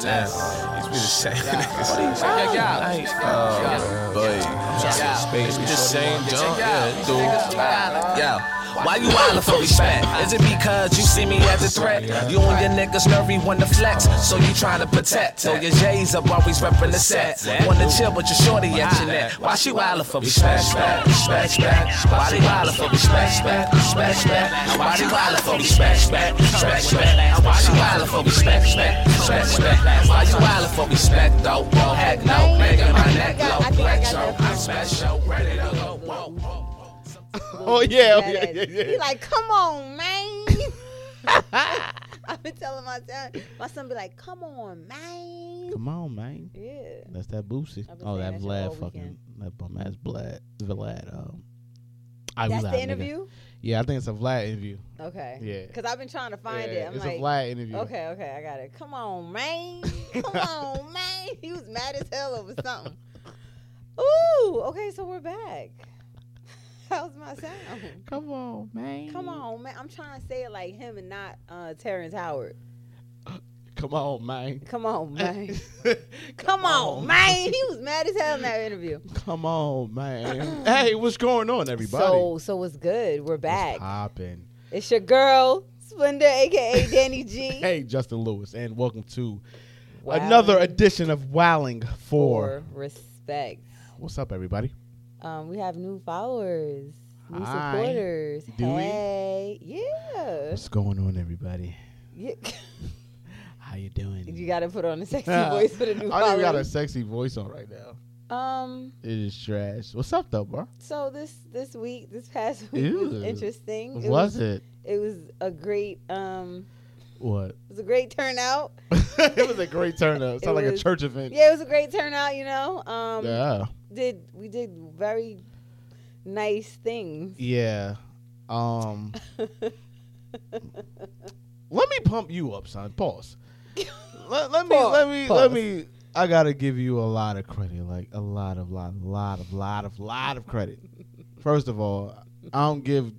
Damn, he's really saying Yeah, yeah. Boy, Yeah. the same jump, yeah, dude. Yeah. Why you wildin' for respect? Is it because you see me as a threat? You and your niggas nervy when to flex, so you trying to protect. So your J's up always reppin' the set. Wanna chill with your shorty at your neck. Why she wildin' for respect? Respect, respect, respect. Why they wildin' for respect? Respect, respect, respect. Why they wildin' for respect? Respect, respect, respect. Why she wildin' for respect? Respect, respect, respect. Why you wildin' for respect though? Heck no, nigga, my neck low. Flex, that I'm special, ready to go. Whoa, whoa. Oh yeah, oh, yeah, yeah, yeah. He like, come on, man. I've been telling my son, my son be like, come on, man. Come on, man. Yeah. That's that Boosie. Oh, that Vlad fucking that bum ass Vlad Vlad. Um, I That's the nigga. interview? Yeah, I think it's a Vlad interview. Okay. Yeah. Because I've been trying to find Yeah, it. I'm it's like, a Vlad interview. okay, okay, I got it. Come on, man. Come on, man. He was mad as hell over something. Ooh, okay, so we're back. How's my sound? Come on, man. Come on, man. I'm trying to say it like him and not uh, Terrence Howard. Come on, man. Come on, man. Come on, man. He was mad as hell in that interview. Come on, man. hey, what's going on, everybody? So, so what's good? We're back. It's your girl, Splendor, aka Danny G. Hey, Justin Lewis, and welcome to Wowing another edition of Wowing for. for respect. What's up, everybody? Um, we have new followers, new Hi. supporters. Do we? hey, yeah. What's going on, everybody? yeah. How you doing? you got to put on a sexy voice for the new I don't even got a sexy voice on right now. Um, It is trash. What's up, though, bro? so this this week, this past week was Ew. interesting. was it? It was a great um, What? it was a great turnout. it was a great turnout. It It sounded like a church event. Yeah, it was a great turnout. You know, um, Yeah. Did we did very nice things. Yeah. Um. let me pump you up, son. Pause. Let, let me. Pause. Let me. Pause. Let me. I gotta give you a lot of credit, like a lot of, lot, lot of, lot of, lot of credit. First of all, I don't give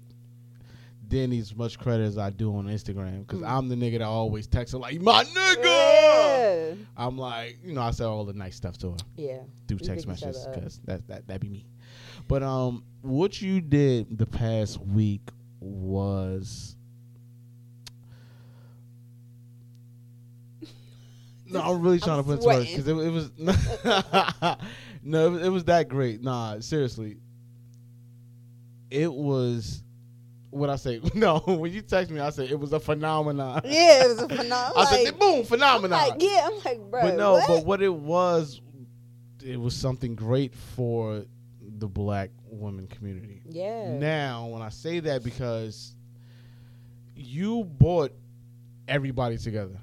Denny as much credit as I do on Instagram because I'm the nigga that always texts her like my nigga. Yeah. I'm like, you know, I say all the nice stuff to her Yeah. through We text pick each other messages because that that that be me. But um, what you did the past week was. No, I'm really trying I'm to put it to words because it, it was no, it was, it was that great. Nah, seriously, it was. What I say? No, when you text me, I said it was a phenomenon. Yeah, it was a phenomenon. I said, like, boom, I'm phenomenon. like, yeah, I'm like, bro. But no, what? but what it was, it was something great for the black woman community. yeah, Now, when I say that, because you brought everybody together,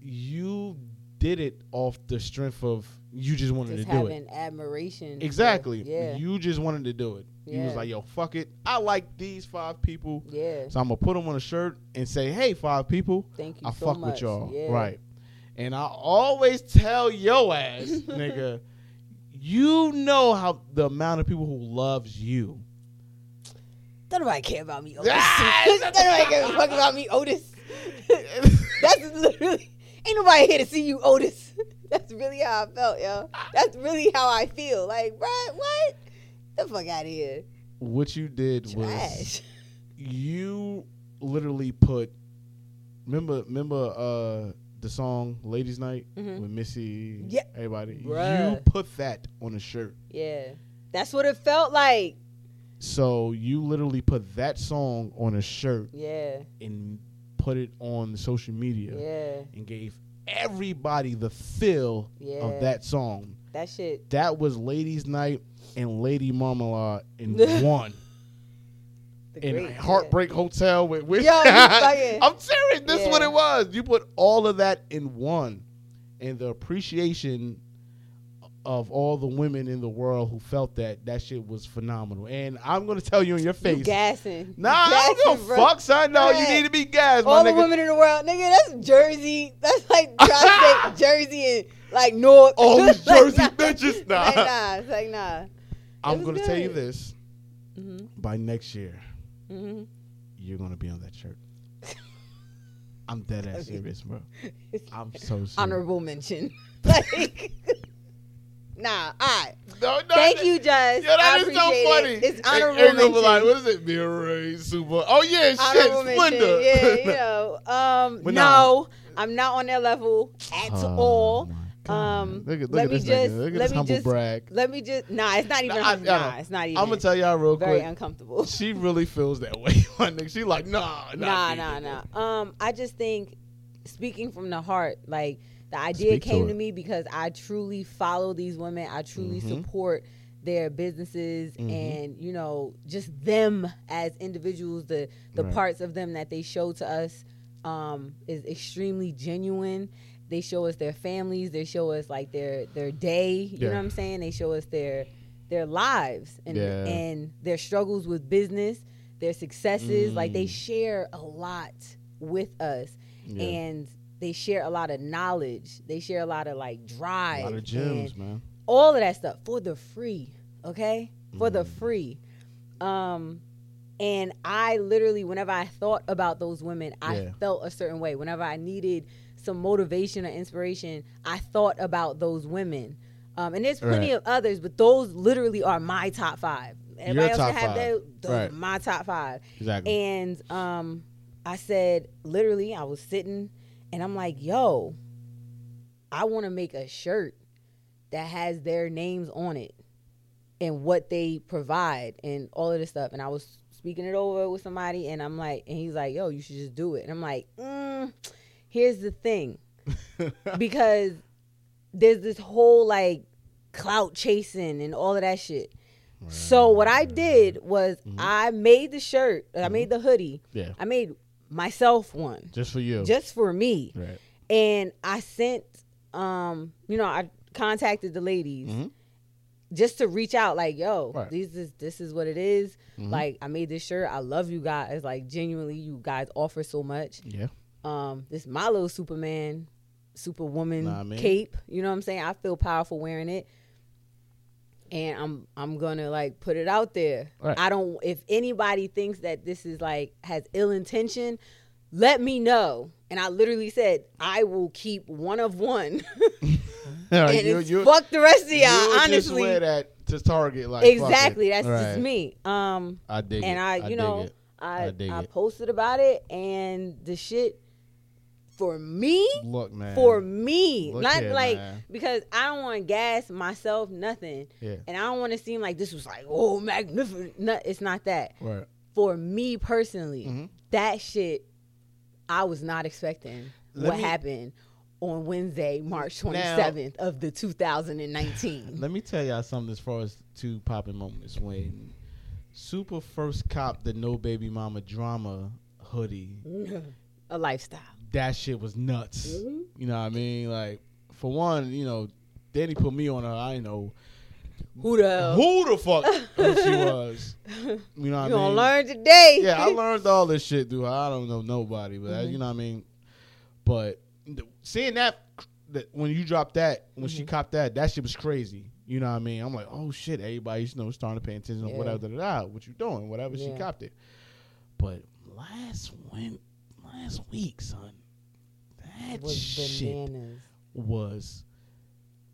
you did it off the strength of you just wanted just to do it. admiration. for- Exactly. yeah, You just wanted to do it. You was like, yo, fuck it. I like these five people. yeah. So I'm gonna put them on a shirt and say, "Hey, five people, Thank you I so fuck much. with y'all, Yeah. right?" And I always tell yo ass, nigga, you know how the amount of people who loves you. Don't nobody care about me, Otis. Don't nobody give a fuck about me, Otis. That's literally ain't nobody here to see you, Otis. That's really how I felt, yo. That's really how I feel. Like, bruh, what? The fuck out of here. What you did was you literally put. Remember, remember uh, the song "Ladies Night" Mhm. with Missy, Yeah. everybody. You put that on a shirt. Yeah. That's what it felt like. So you literally put that song on a shirt Yeah. and put it on social media. Yeah. and gave everybody the feel Yeah. of that song. That shit. That was Ladies Night and Lady Marmalade in one. In great, Heartbreak Hotel with, with Yo, I'm serious. This is what it was. You put all of that in one. And the appreciation of all the women in the world who felt that, that shit was phenomenal. And I'm gonna tell you in your Yeah. You face. gassing. Nah, I don't give a fuck, son. No, you need to be gassed, All the nigga. women in the world, nigga. That's Jersey. That's like tri-state Jersey and like North. Oh, all these Jersey nah. bitches. Nah. Like, nah. It's like nah. I'm gonna tell you this. Mm-hmm. By next year, Mm-hmm. you're gonna be on that shirt. I'm dead ass serious, bro. I'm so serious. Honorable mention. like, nah. All right. No, no, Thank that- you, Jess. Yeah, that I is so funny. It. It's honorable be mention. Like, what is it? Mirror super. Oh yeah, shit, honorable mention. Splendor. Yeah, you know. Um, no, I'm not on their level at Oh, all. Um, look at, look let me just nigga. Look at let me just brag. let me just nah. It's not even. Nah, I, nah, it's not even. I'm gonna tell y'all real very quick. Very uncomfortable. She really feels that way. She like, nah, nah, nah, me, nah. Um, I just think, speaking from the heart, like the idea Speak came it. to me because I truly follow these women. I truly Mhm. support their businesses Mhm. and you know just them as individuals. The the Right. parts of them that they show to us um, is extremely genuine. They show us their families. They show us like their their day. You know what I'm saying? They show us their their lives and Yeah. and their struggles with business, their successes. Like they Mm. share a lot with us, Yeah. and they share a lot of knowledge. They share a lot of like drive a lot of gems, man. all of that stuff for the free. Okay, for the Mm. free. Um, and I literally, whenever I thought about those women, I Yeah. felt a certain way. Whenever I needed some motivation or inspiration, I thought about those women. Um, and there's plenty Right. of others, but those literally are my top five. Everybody else top that have their, those Right. my top five. Exactly. And um, I said, literally, I was sitting and I'm like, yo, I want to make a shirt that has their names on it and what they provide and all of this stuff. And I was speaking it over with somebody and I'm like, and he's like, yo, you should just do it. And I'm like, mm, here's the thing. because there's this whole like clout chasing and all of that shit. So what I did was Mm-hmm. I made the shirt, I made the hoodie. yeah, I made myself one just for you. just for me. right. And I sent um, you know, I contacted the ladies Mhm. just to reach out like, yo, Right. this is this is what it is. Mhm. Like I made this shirt. I love you guys. Like genuinely you guys offer so much. Yeah. Um, this my little Superman, Superwoman Nah, man. cape. You know what I'm saying? I feel powerful wearing it. And I'm I'm gonna like put it out there. Right. I don't if anybody thinks that this is like has ill intention, let me know. And I literally said, I will keep one of one. And you- it's you- fuck the rest of y'all, you'll just honestly. wear that to Target, like exactly. That's Right. just me. Um I dig and it. I, you dig know, it. I I I posted about it and the shit for me Look, man. for me. Look Not here, like man. because I don't want to gas myself, nothing. Yeah. And I don't want to seem like this was like, oh, magnificent. No, it's not that. Right. For me personally, Mhm. that shit, I was not expecting Let what me- happened on Wednesday, March Now- 27th of the 2019. Let me tell y'all something as far as two popping moments when Super first cop the No Baby Mama drama hoodie. A lifestyle. That shit was nuts. Mm-hmm. You know what I mean? Like for one, you know, Danny put me on her. I know Who the who the fuck she was. You know what I mean? you gonna learn today. yeah, I learned all this shit, dude. I don't know nobody, but Mm-hmm. you know what I mean. But seeing that, that when you dropped that, when Mm-hmm. she copped that, that shit was crazy. You know what I mean? I'm like, oh shit, everybody, you know, starting to pay attention. Yeah. Whatever, da, da, da, what you doing? Whatever, she copped it. But last win, last week, son, that was shit bananas. was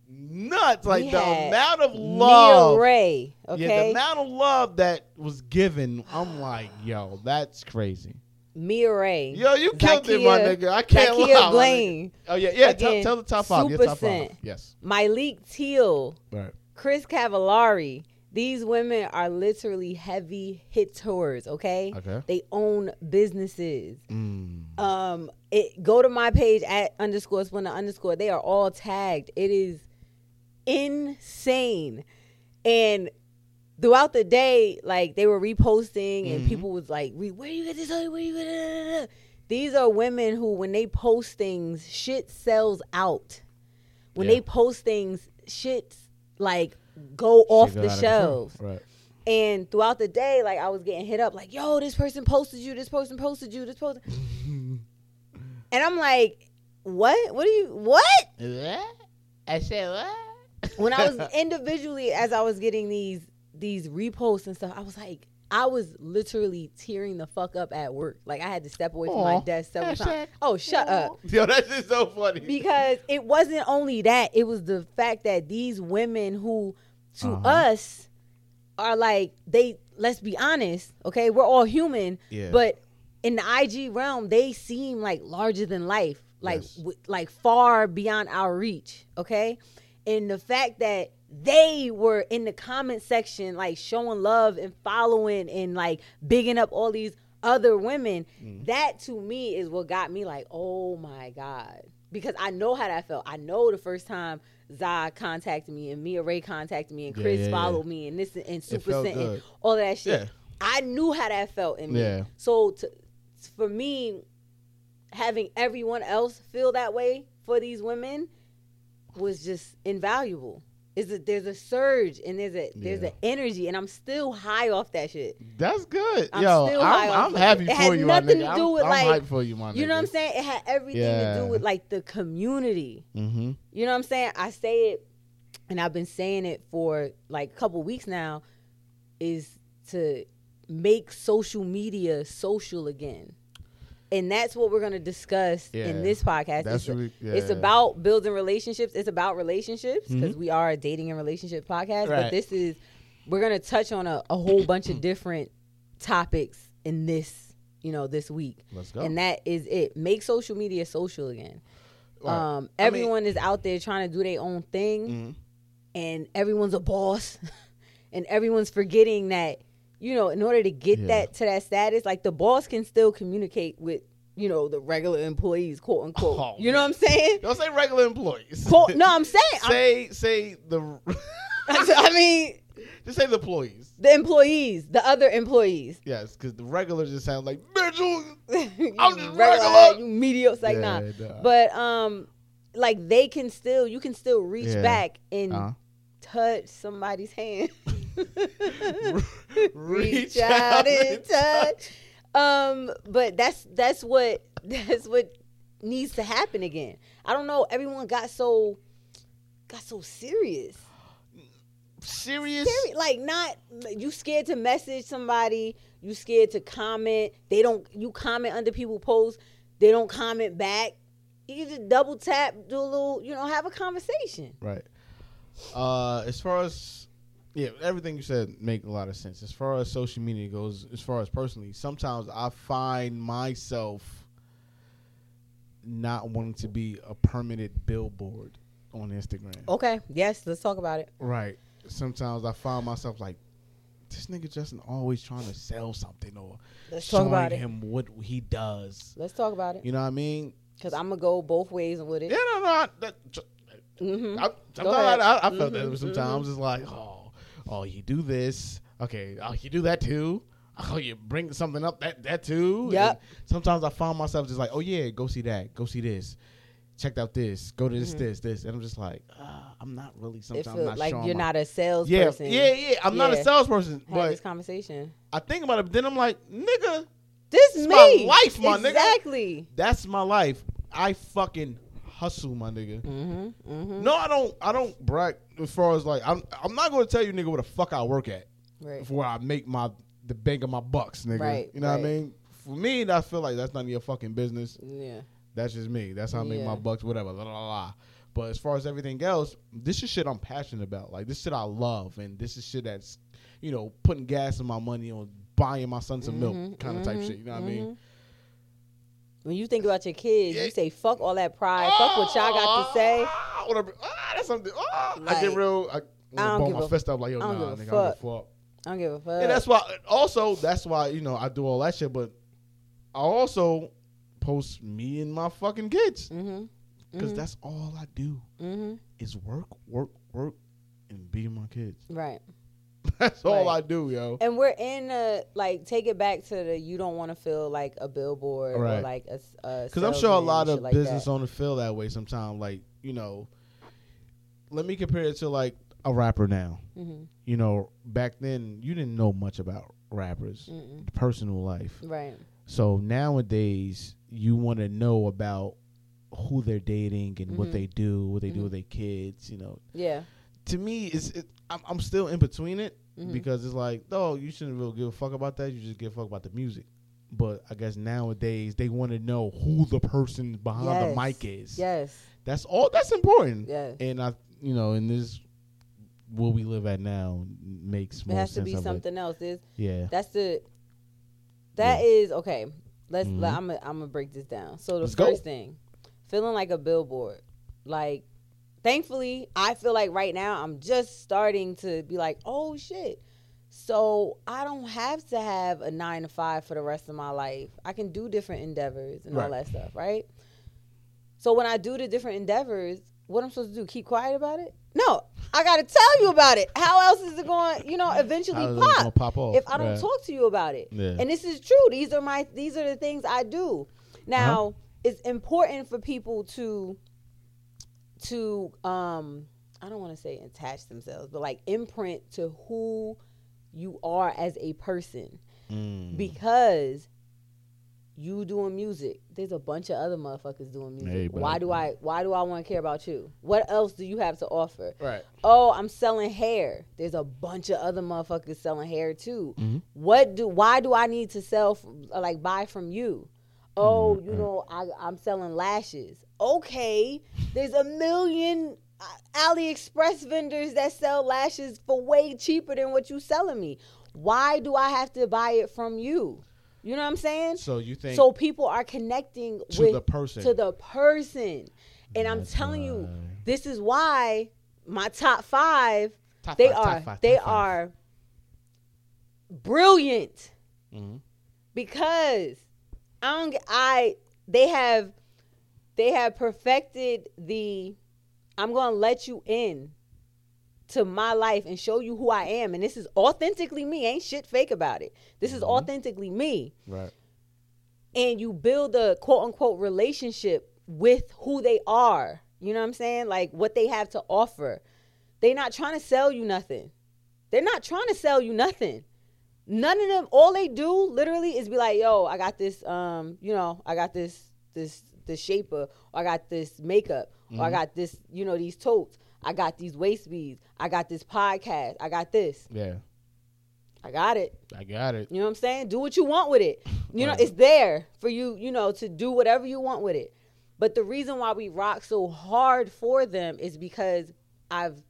nuts. Like We the amount of love. Ray, Yeah, the amount of love that was given, I'm like, yo, that's crazy. Mia Ray. Yo, you killed it, my nigga. I can't Zakia lie. Blaine. Oh yeah, yeah. Tell, Again, tell the top five. Super top five. Yes. Myleik Teal, Right. Chris Cavallari. These women are literally heavy hitters, okay? Okay. They own businesses. Mm. Um, it go to my page at underscore splinter underscore. They are all tagged. It is insane. And throughout the day, like they were reposting and Mhm. people was like, "Re- "Where you get this? Where you get it?" These are women who, when they post things, shit sells out. When Yeah. they post things, shit like go off the shelves. Right. And throughout the day, like I was getting hit up, like, "Yo, this person posted you. This person posted you. This person." And I'm like, "What? What are you? What?" What? I said what? when I was individually as I was getting these these reposts and stuff, I was like, I was literally tearing the fuck up at work. Like I had to step away from my desk several Hashtag times. Oh, shut up. Yo, that's just so funny. Because it wasn't only that, it was the fact that these women who to Uh-huh. us are like they let's be honest, okay? We're all human, Yeah. but in the IG realm, they seem like larger than life, like Yes. w- like far beyond our reach, okay? And the fact that they were in the comment section like showing love and following and like bigging up all these other women, Mm. that to me is what got me like, oh my God. Because I know how that felt. I know the first time Zod contacted me and Mia Ray contacted me and Chris yeah, yeah. followed me and this and Supa Cent and all that shit. Yeah. I knew how that felt in me. Yeah. So to, for me, having everyone else feel that way for these women was just invaluable. Is that there's a surge and there's a there's Yeah. an energy and I'm still high off that shit. That's good. I'm Yo, I'm, I'm happy it. for It had you, my nothing nigga. to do I'm, with, I'm like- for you, my nigga. You know what I'm saying? It had everything to do with like the community. Mm-hmm. You know what I'm saying? I say it, and I've been saying it for like a couple weeks now, is to make social media social again. And that's what we're going to discuss Yeah. in this podcast. That's it's, really- it's yeah. about building relationships. It's about relationships because we are a dating and relationship podcast. But this is, we're going to touch on a, a whole bunch of different topics in this, you know, this week. Let's go. And that is it. Make social media social again. Right. Um, I mean- everyone is out there trying to do their own thing, Mm-hmm. and everyone's a boss, and everyone's forgetting that you know, in order to get Yeah. that to that status, like the boss can still communicate with you know the regular employees, quote unquote. Oh, you know what I'm saying? Don't say regular employees. Quote, no, I'm saying. I'm- say say the. I mean, just say the employees. the employees, the other employees. Yes, because the regular just sound like Mitchell. I'm just regular, regular. you mediocre, like nah. Nah. But um, like they can still, you can still reach Yeah. back and Uh-huh. Touch somebody's hand. Reach out and touch. Um, but that's that's what that's what needs to happen again. I don't know. Everyone got so got so serious. Serious. Seri- like not you scared to message somebody. You scared to comment. They don't. You comment under people posts. They don't comment back. You just double tap, do a little, you know, have a conversation. Right. Uh, as far as yeah, everything you said make a lot of sense. As far as social media goes, as far as personally, sometimes I find myself not wanting to be a permanent billboard on Instagram. Okay. Yes. Let's talk about it. Right. Sometimes I find myself like this nigga Justin always trying to sell something or Let's talk showing about it. him what he does. Let's talk about it. You know what I mean? Cause I'm gonna go both ways with it. Yeah, no, no. I, that, hmm I, sometimes. I, I felt Mhm, that sometimes. It's like, oh, oh, you do this. Okay, oh, you do that too. Oh, you bring something up that that too. Yep. And sometimes I find myself just like, oh yeah, go see that, go see this, check out this, go to this, this, this, and I'm just like, uh, I'm not really. Sometimes feels not like you're my- not a salesperson. yeah, yeah. yeah. I'm not a salesperson, Have but this conversation. I think about it. But then I'm like, nigga, This is me. my life, my nigga. exactly. that's my life. I fucking hustle, my nigga. Mm-hmm. Mm-hmm. No, I don't. I don't brag as far as like I'm. I'm not going to tell you, nigga, where the fuck I work at Right. before I make my the bank of my bucks, nigga. Right, you know what I mean? For me, I feel like that's none of your fucking business. Yeah. That's just me. That's how I make Yeah. my bucks. Whatever. La, la, la. But as far as everything else, this is shit I'm passionate about. Like this shit I love, and this is shit that's, you know, putting gas in my money on buying my son some milk, Mhm, kind of type mhm, shit. You know what I mean? When you think about your kids, Yeah. you say fuck all that pride. Fuck what y'all got to say. Whatever. Ah, that's something. Ah, I get real. I, I don't give my a- fist up like yo, nah, nigga, I don't fuck. give a fuck. I don't give a fuck. And that's why. Also, that's why you know I do all that shit. But I also post me and my fucking kids mm-hmm. because that's all I do Mm-hmm. is work, work, work, and be my kids. Right. That's all Right. I do, yo. And we're in a like take it back to the you don't want to feel like a billboard or like a Because I'm sure a lot of like business that. owners feel that way sometimes. Like you know, let me compare it to like a rapper now. Mhm. You know, back then you didn't know much about rappers' Mm-mm. personal life. Right. So nowadays, you want to know about who they're dating and what Mhm. they do, what they do Mhm. with their kids. You know, Yeah. to me, is it, I'm, I'm still in between it Mhm. because it's like, oh, you shouldn't really give a fuck about that. You just give a fuck about the music. But I guess nowadays they want to know who the person behind Yes. the mic is. Yes. That's all. That's important. Yes. And I, you know, in this where we live at now, makes It has to be of it. something else. There's, Yeah. that's the. That is okay. Let's. Mhm. Let, I'm. gonna- I'm gonna break this down. So the Let's go. first thing, feeling like a billboard. Like, thankfully, I feel like right now I'm just starting to be like, oh shit. So I don't have to have a nine to five for the rest of my life. I can do different endeavors and all that stuff, right? So when I do the different endeavors, what I'm supposed to do? Keep quiet about it? No, I got to tell you about it. How else is it going? You know, eventually How is it pop pop off? if I don't Right. talk to you about it. Yeah. And this is true. These are my these are the things I do. Now, Uh-huh. it's important for people to to um I don't want to say attach themselves, but like imprint to who you are as a person Mm. because you doing music. There's a bunch of other motherfuckers doing music. Hey, why do I why do I want to care about you? What else do you have to offer? Right. oh, I'm selling hair. There's a bunch of other motherfuckers selling hair too. Mhm. What do? Why do I need to sell? From, like buy from you? Oh, Mm, you know, I, I'm selling lashes. Okay, there's a million uh, AliExpress vendors that sell lashes for way cheaper than what you're selling me. Why do I have to buy it from you? You know what I'm saying? So you think So people are connecting to with the person? to the person. And I'm That's telling you, this is why my top five, Top they five, top are five, they top are brilliant Mhm. because I don't I they have they have perfected the I'm going to let you in to my life and show you who I am and this is authentically me ain't shit fake about it this is Mhm. authentically me Right. and you build a quote unquote relationship with who they are. You know what I'm saying? Like what they have to offer. They're not trying to sell you nothing. They're not trying to sell you nothing. None of them all they do literally is be like, "Yo, I got this um, you know, I got this this this shaper, or I got this makeup, or I got this, you know, these totes. I got these waist beads. I got this podcast. I got this. Yeah. I got it. I got it. You know what I'm saying? Do what you want with it. You know, it's there for you, you know, to do whatever you want with it. But the reason why we rock so hard for them is because I've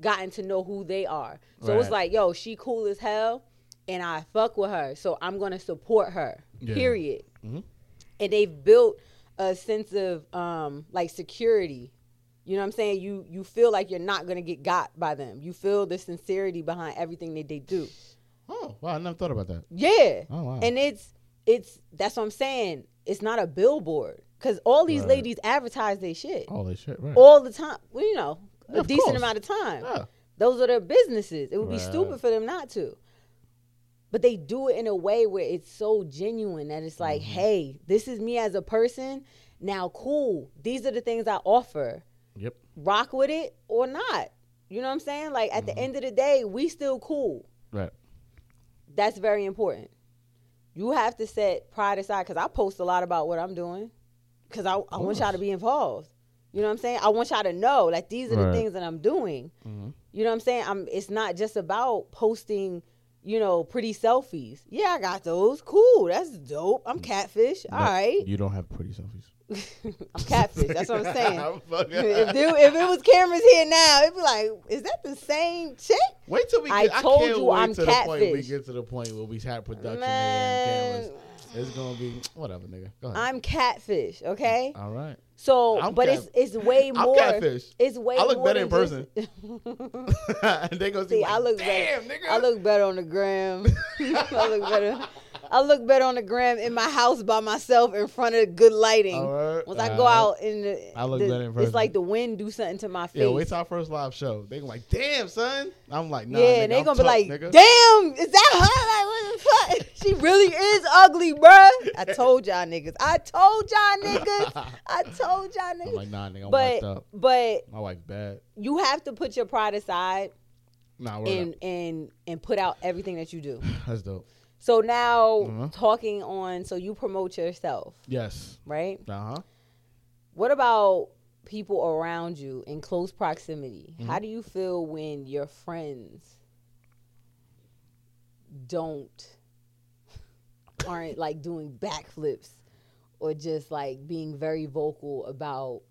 gotten to know who they are. So it's Right. like, yo, she cool as hell and I fuck with her. So I'm going to support her. Yeah. Period. Mhm. And they've built a sense of um like security. You know what I'm saying? You you feel like you're not going to get got by them. You feel the sincerity behind everything that they do. Oh wow, I never thought about that. Yeah. Oh wow. And it's it's that's what I'm saying. It's not a billboard because all these Right. ladies advertise their shit All this shit, right? all the time. Well, you know, a decent course. amount of time. yeah. Those are their businesses. It would be stupid for them not to. But they do it in a way where it's so genuine that it's like, Mm-hmm. hey, this is me as a person. Now, cool. These are the things I offer. Yep. Rock with it or not. You know what I'm saying? Like at Mm-hmm. the end of the day, we still cool. Right. That's very important. You have to set pride aside because I post a lot about what I'm doing because I, I want y'all to be involved. You know what I'm saying? I want y'all to know like these are the things that I'm doing. Mhm. You know what I'm saying? I'm. It's not just about posting. You know, pretty selfies. Yeah, I got those. Cool. That's dope. I'm mm. catfish. All right. You don't have pretty selfies. I'm catfish. That's what I'm saying. I'm if, there, if it was cameras here now, it'd be like, is that the same chick? Wait till we. Get, I, told can't you wait I'm to the point we get to the point where we have production here Man, and cameras. It's gonna be whatever, nigga. Go ahead. I'm catfish. Okay. All right. So, I'm but cat- it's it's way I'm more. catfish. It's way. I look better in person. just- and they gonna see. See, like, I look Damn, better. nigga. I look better on the gram. I look better. I look better on the gram in my house by myself in front of good lighting. Right, Once I go right. out in the, I look the- better in it's like the wind do something to my face. Yeah, wait till our first live show. They gonna like, damn, son. I'm like, nah, yeah, nigga, and they I'm gonna be tough, like, nigga. "Damn, is that her? Like, what the fuck? She really is ugly, bruh." I told y'all niggas. I told y'all niggas. I told y'all niggas. I'm like, nah, nigga, I'm but up. but My wife's bad. you have to put your pride aside Nah, and and and put out everything that you do. That's dope. So now Mhm. talking on, so you promote yourself, Yes. right? Uh huh. What about people around you in close proximity? Mm-hmm. How do you feel when your friends don't aren't like doing backflips or just like being very vocal about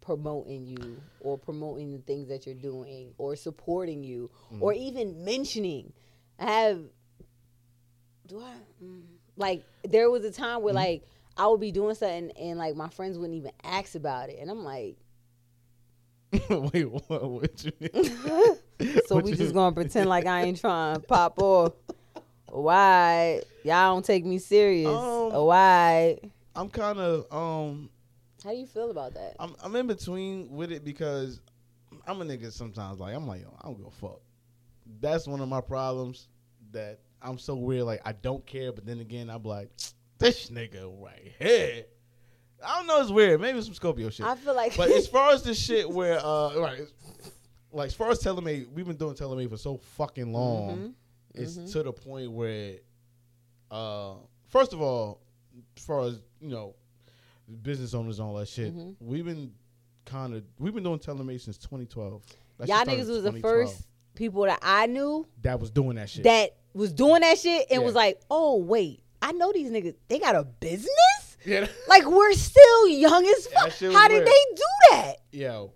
promoting you or promoting the things that you're doing or supporting you or even mentioning. I have do I mm, like there was a time where like I would be doing something and like my friends wouldn't even ask about it and I'm like Wait, what? What you mean? so What we just gonna pretend like I ain't trying to pop off. Why y'all don't take me serious? Um, Why? I'm kind of um How do you feel about that? I'm I'm in between with it because I'm a nigga sometimes like I'm like yo I don't give a fuck. That's one of my problems that I'm so weird like I don't care but then again I'm like this nigga right here. I don't know it's weird maybe it's some Scorpio shit. I feel like but as far as the shit where uh right like as far as telling we've been doing telling for so fucking long Mhm. it's Mhm. to the point where uh first of all as far as you know business owners and all that shit Mhm. we've been kind of we've been doing telling since 2012 That y'all niggas was the first people that I knew that was doing that shit that was doing that shit and Yeah. was like, oh wait, I know these niggas. They got a business. yeah Like we're still young as fuck. How did weird. they do that? yo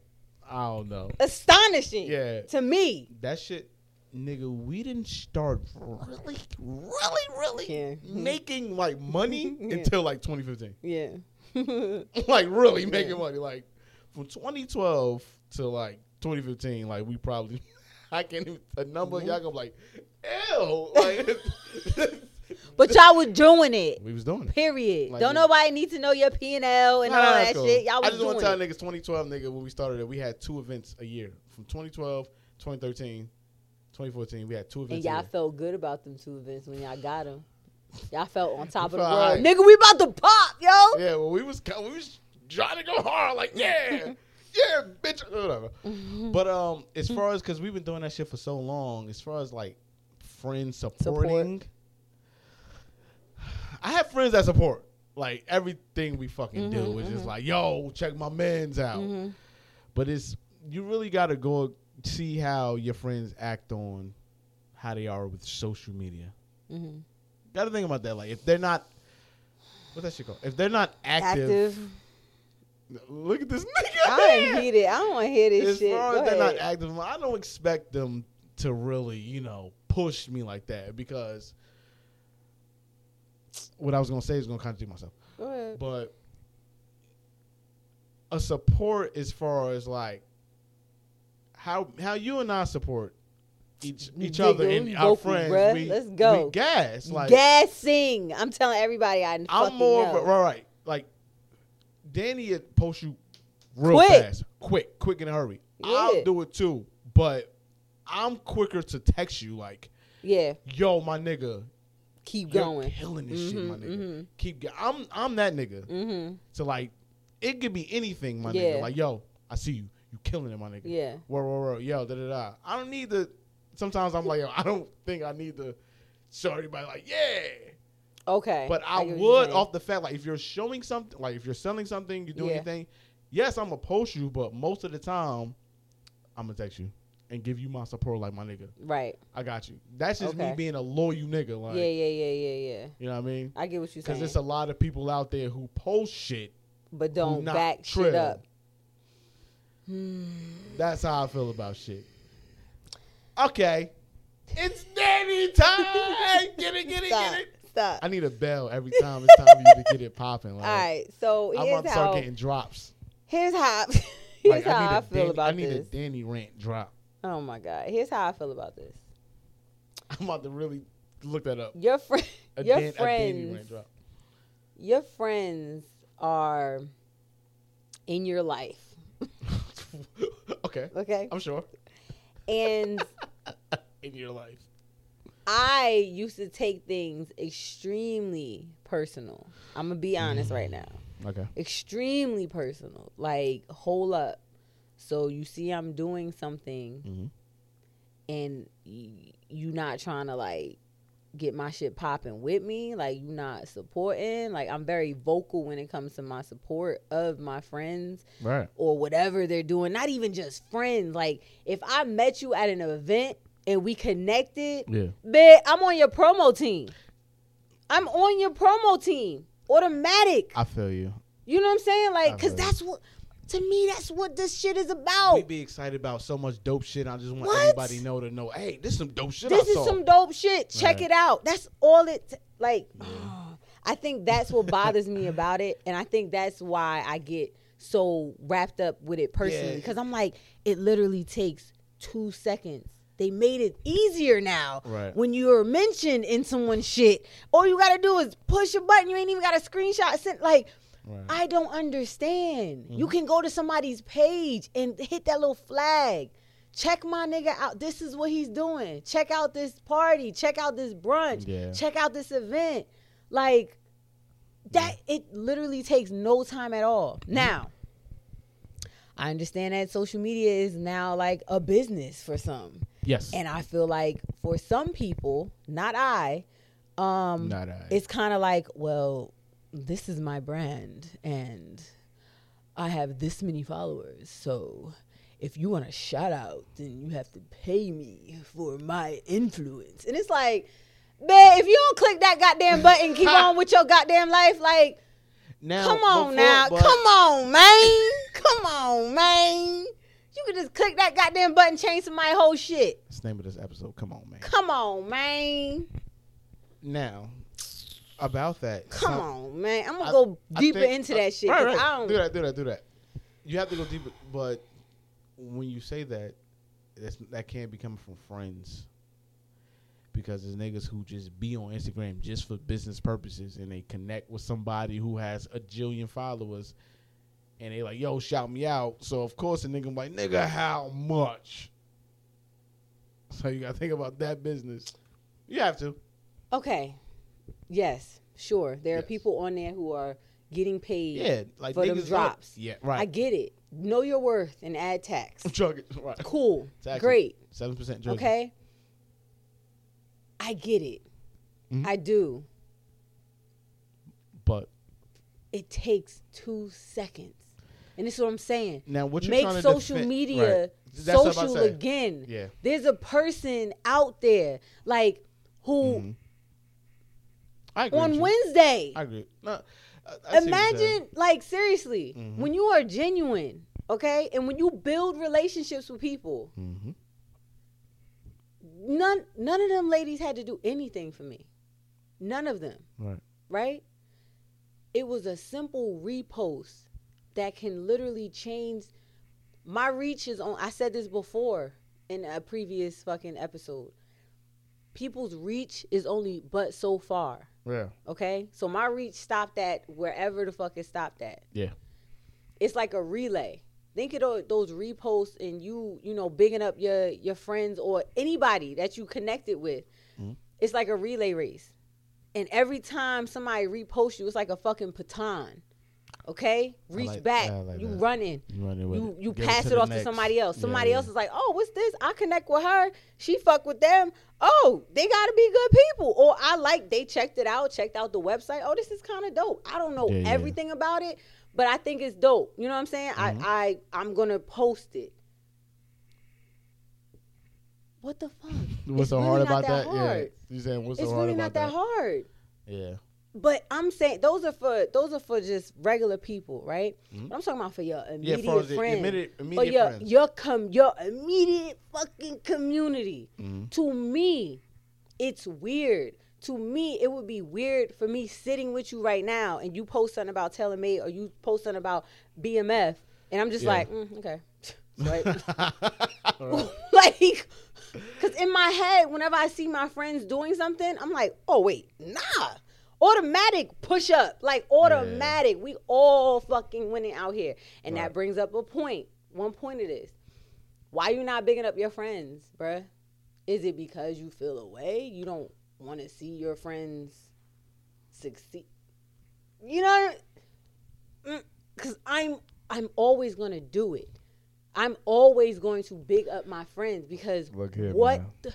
i don't know Astonishing. Yeah. To me. that shit nigga we didn't start really really really Yeah. making like money Yeah. until like 2015 Yeah. like really making money. Like from 2012 to like 2015, like we probably I can't even a number. Y'all mm-hmm. gonna be like, ew. Like but y'all was doing it. we was doing it. Period. Like, Don't yeah. nobody need to know your P and L and Nah, all that cool. shit. Y'all I was just want doing to it. tell niggas 2012, nigga, when we started it, we had two events a year. From 2012, 2013, 2014, we had two events. And y'all year. felt good about them two events when y'all got them. Y'all felt on top of the world. alright. Nigga, we about to pop, yo. Yeah, well, we was we was trying to go hard, like yeah, yeah, bitch, whatever. But um, as far as because we've been doing that shit for so long, as far as like friends supporting, I have friends that support like everything we fucking do. Mhm, It's just like, yo, check my man's out. Mhm. But it's you really got to go see how your friends act on how they are with social media. Mhm. Got to think about that. Like if they're not, what's that shit called? If they're not Active. Look at this nigga. I ain't hear it. I don't want to hear this As shit. far as they're not active, I don't expect them to really, you know, push me like that because what I was gonna say is gonna contradict myself. Go ahead. But a support as far as like how how you and I support each each other and our friends. bruh. We, Let's go. We gas like Gassing. I'm telling everybody I I'm fucking more know. of a, right, right. Like Danny would post you real Quick. fast, quick, quick in a hurry. Yeah. I'll do it too, but I'm quicker to text you like, yeah. "Yo, my nigga, Keep you're going. killing this shit, my Mhm, nigga. mhm. Keep going." I'm I'm that nigga. Mm-hmm. So like, it could be anything, my Yeah. nigga. Like, yo, I see you, you killing it, my nigga. Yeah. Whoa, whoa, whoa, yo, da da da. I don't need to. Sometimes I'm like, yo, I don't think I need to show everybody like, yeah. Okay. But I, get would off the fact like if you're showing something, like if you're selling something, you're doing Yeah. anything. Yes, I'm gonna post you, but most of the time, I'm gonna text you and give you my support, like my nigga. Right. I got you. That's just me being a loyal nigga, like yeah, yeah, yeah, yeah, yeah. you know what I mean? I get what you're Because saying. there's a lot of people out there who post shit. but don't back trill. shit up. That's how I feel about shit. Okay, it's Danny time. get it, get it, Stop. get it. Stop. I need a bell every time it's time for you to get it popping. Like, All right. So I'm here's to start how. getting drops. Here's how. Here's Like, how I, a feel Dan- about I need this. a Danny rant drop. Oh my god. Here's how I feel about this. I'm about to really look that up. Your friend. Your Dan- friends. Your friends are in your life. okay, Okay. I'm sure. And In your life. I used to take things extremely personal. I'm gonna be honest mm. right now. Okay. Extremely personal. Like, hold up. So you see, I'm doing something, Mhm. and y- you not trying to like get my shit popping with me. Like, you not supporting. Like, I'm very vocal when it comes to my support of my friends Right. or whatever they're doing. Not even just friends. Like if I met you at an event and we connected, Yeah. bitch, I'm on your promo team. I'm on your promo team. Automatic. I feel you. You know what I'm saying? Like, cause that's what to me, that's what this shit is about. We be excited about so much dope shit. I just want What? everybody know to know. Hey, this is some dope shit. this I is saw. some dope shit. Check Right. it out. That's all it like. I think that's what bothers me about it, and I think that's why I get so wrapped up with it personally Yeah. because I'm like, it literally takes two seconds. They made it easier now. Right. When you're mentioned in someone's shit, all you gotta do is push a button. You ain't even got a screenshot. Sent like. Right. I don't understand. Mm-hmm. You can go to somebody's page and hit that little flag. Check my nigga out. This is what he's doing. Check out this party. Check out this brunch. Yeah. Check out this event. Like that it literally takes no time at all. Now, I understand that social media is now like a business for some. yes. And I feel like for some people, not I, um Not I. it's kind of like, well, this is my brand and I have this many followers. So if you want a shout out, then you have to pay me for my influence. And it's like, man, if you don't click that goddamn button, keep on with your goddamn life, like, now, come on before- now. Come on, man. Come on, man. You can just click that goddamn button, change my whole shit. That's the name of this episode. Come on, man. Come on, man. Now, about that. Come some- on, man. I'm gonna I- go deeper think- into that shit. Right, right. I don't. Do that, do that, do that. You have to go deeper, but when you say that, that's, that can't be coming from friends. Because there's niggas who just be on Instagram just for business purposes and they connect with somebody who has a jillion followers and they like, yo, shout me out. So of course a nigga like, nigga, how much? So you gotta think about that business. You have to. Okay. Yes, sure. There are people on there who are getting paid Yeah, like for them drops. Yeah, right. I get it. Know your worth and add tax. Chug it. Right. Cool. Exactly. Great. Seven percent. Okay. I get it. Mhm. I do. But It takes two seconds. And this is what I'm saying. now what you're Make social defend- media right. That's what I'm about to social again. Yeah. There's a person out there like who Mhm. I agree on. Wednesday. I agree. No, I, I see what you're saying. Imagine, like, seriously, Mhm. when you are genuine, okay, and when you build relationships with people, Mhm. none none of them ladies had to do anything for me. None of them, Right. right? It was a simple repost that can literally change my reach is on I said this before in a previous fucking episode. People's reach is only but so far. Yeah. Okay? So my reach stopped at wherever the fuck it stopped at. Yeah. it's like a relay. Think of those reposts and you, you know, bigging up your your friends or anybody that you connected with. Mhm. It's like a relay race, and every time somebody reposts you, it's like a fucking baton. Okay, reach like- back. Like you that. running. You running with You it. you pass to it, off next. to somebody else. Somebody yeah. else is like, oh, what's this? I connect with her. She fuck with them. Oh, they gotta be good people. Or I like they checked it out, checked out the website. Oh, this is kind of dope. I don't know Yeah, everything about it, but I think it's dope. You know what I'm saying? Mhm. I I I'm gonna post it. What the fuck? What's It's so really hard about that? hard. Yeah. You saying what's It's so hard really about not that hard. Yeah. But I'm saying those are for those are for just regular people, right? Mhm. But I'm talking about for your Yeah, immediate for the friends. immediate, immediate your friends. your com your immediate fucking community. Mhm. To me, it's weird. To me, it would be weird for me sitting with you right now and you post something about TaylorMade or you post something about BMF, and I'm just Yeah. like, mm, okay? Right. like, because in my head, whenever I see my friends doing something, I'm like, oh wait, nah. Automatic push up, like automatic. We all fucking winning out here, and Right. that brings up a point. One point of this: why you not bigging up your friends, bruh? Is it because you feel away? You don't want to see your friends succeed? You know, mm, because I'm I'm always gonna do it. I'm always going to big up my friends because here, what the-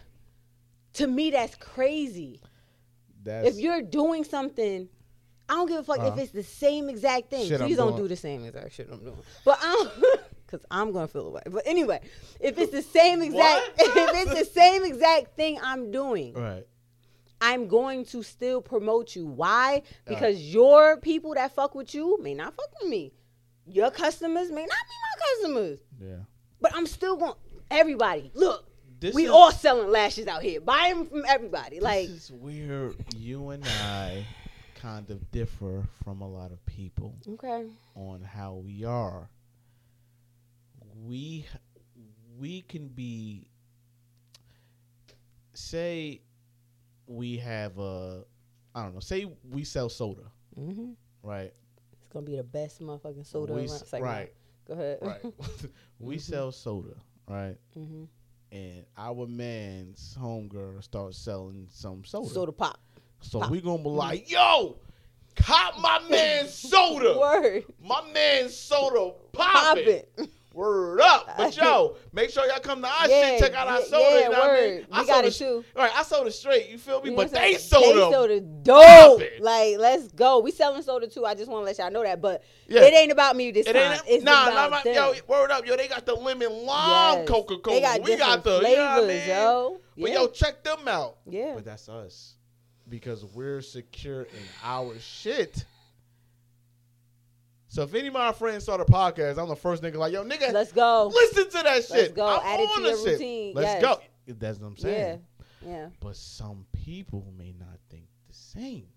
to me that's crazy. That's If you're doing something, I don't give a fuck Uh-huh. if it's the same exact thing. Shit I'm Please don't doing. do the same exact shit I'm doing. But I don't because I'm gonna feel away. But anyway, if it's the same exact, if it's the same exact thing I'm doing, Right. I'm going to still promote you. Why? Because your people that fuck with you may not fuck with me. Your customers may not be my customers. Yeah. But I'm still going. Everybody, look, This we is- all selling lashes out here. Buy them from everybody. Like, this is where you and I kind of differ from a lot of people okay, on how we are. We we can be say we have a I don't know, say we sell soda, mm-hmm. right? it's gonna be the best motherfucking soda We around. like, right. Go ahead. Right. we sell soda, right? hmm And our man's homegirl starts selling some soda. Soda pop. So Pop. we gonna be mm-hmm. like, yo, cop my man soda. Word. My man soda Pop popping. it. Word up. But yo, make sure y'all come to our Yeah, shit, check out our soda. yeah, you know what I mean? I We got sold it too. All right, I sold it straight, you feel me? You but what I'm they saying? soda. They soda dope. Like, let's go. We selling soda too. I just want to let y'all know that. But Yeah. it ain't about me this It time. ain't it's nah, about nah, my, them. yo, word up, yo. They got the lemon lime Yes. Coca Cola. They got we got the flavors, you know what I mean? yo. But yo, check them out. Yeah. But that's us because we're secure in our shit. So if any of my friends start a podcast, I'm the first nigga like, yo, nigga, Let's go. listen to that shit. go. I'm Add it to on your the shit. routine. Let's Yes. go. That's what I'm saying. Yeah. Yeah. But some people may not think the same.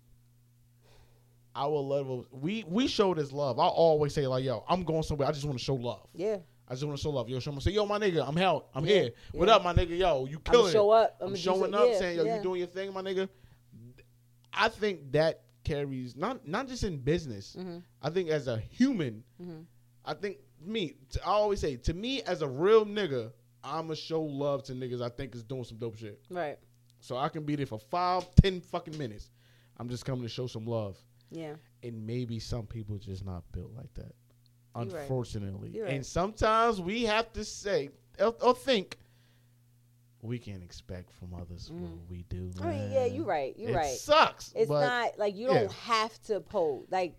Our level, we we show this love. I always say like, yo, I'm going somewhere. I just want to show love. Yeah. I just want to show love. Yo, show me. Say, yo, my nigga, I'm out. I'm Yeah, here. What yeah. up, my nigga? Yo, you I'ma killing show it. up. I'm, I'ma showing up, yeah, saying, yo, you doing your thing, my nigga. I think that carries not not just in business. Mhm. I think as a human, Mhm. I think me. I always say to me as a real nigga, I'ma show love to niggas I think is doing some dope shit. Right. So I can be there for five, ten fucking minutes. I'm just coming to show some love. Yeah. And maybe some people just not built like that. Right. Unfortunately. You right. And sometimes we have to say or, or think we can't expect from others what we do. Mm. I mean, yeah, you're right. You it right. sucks. It's not like you yeah. don't have to pose. Like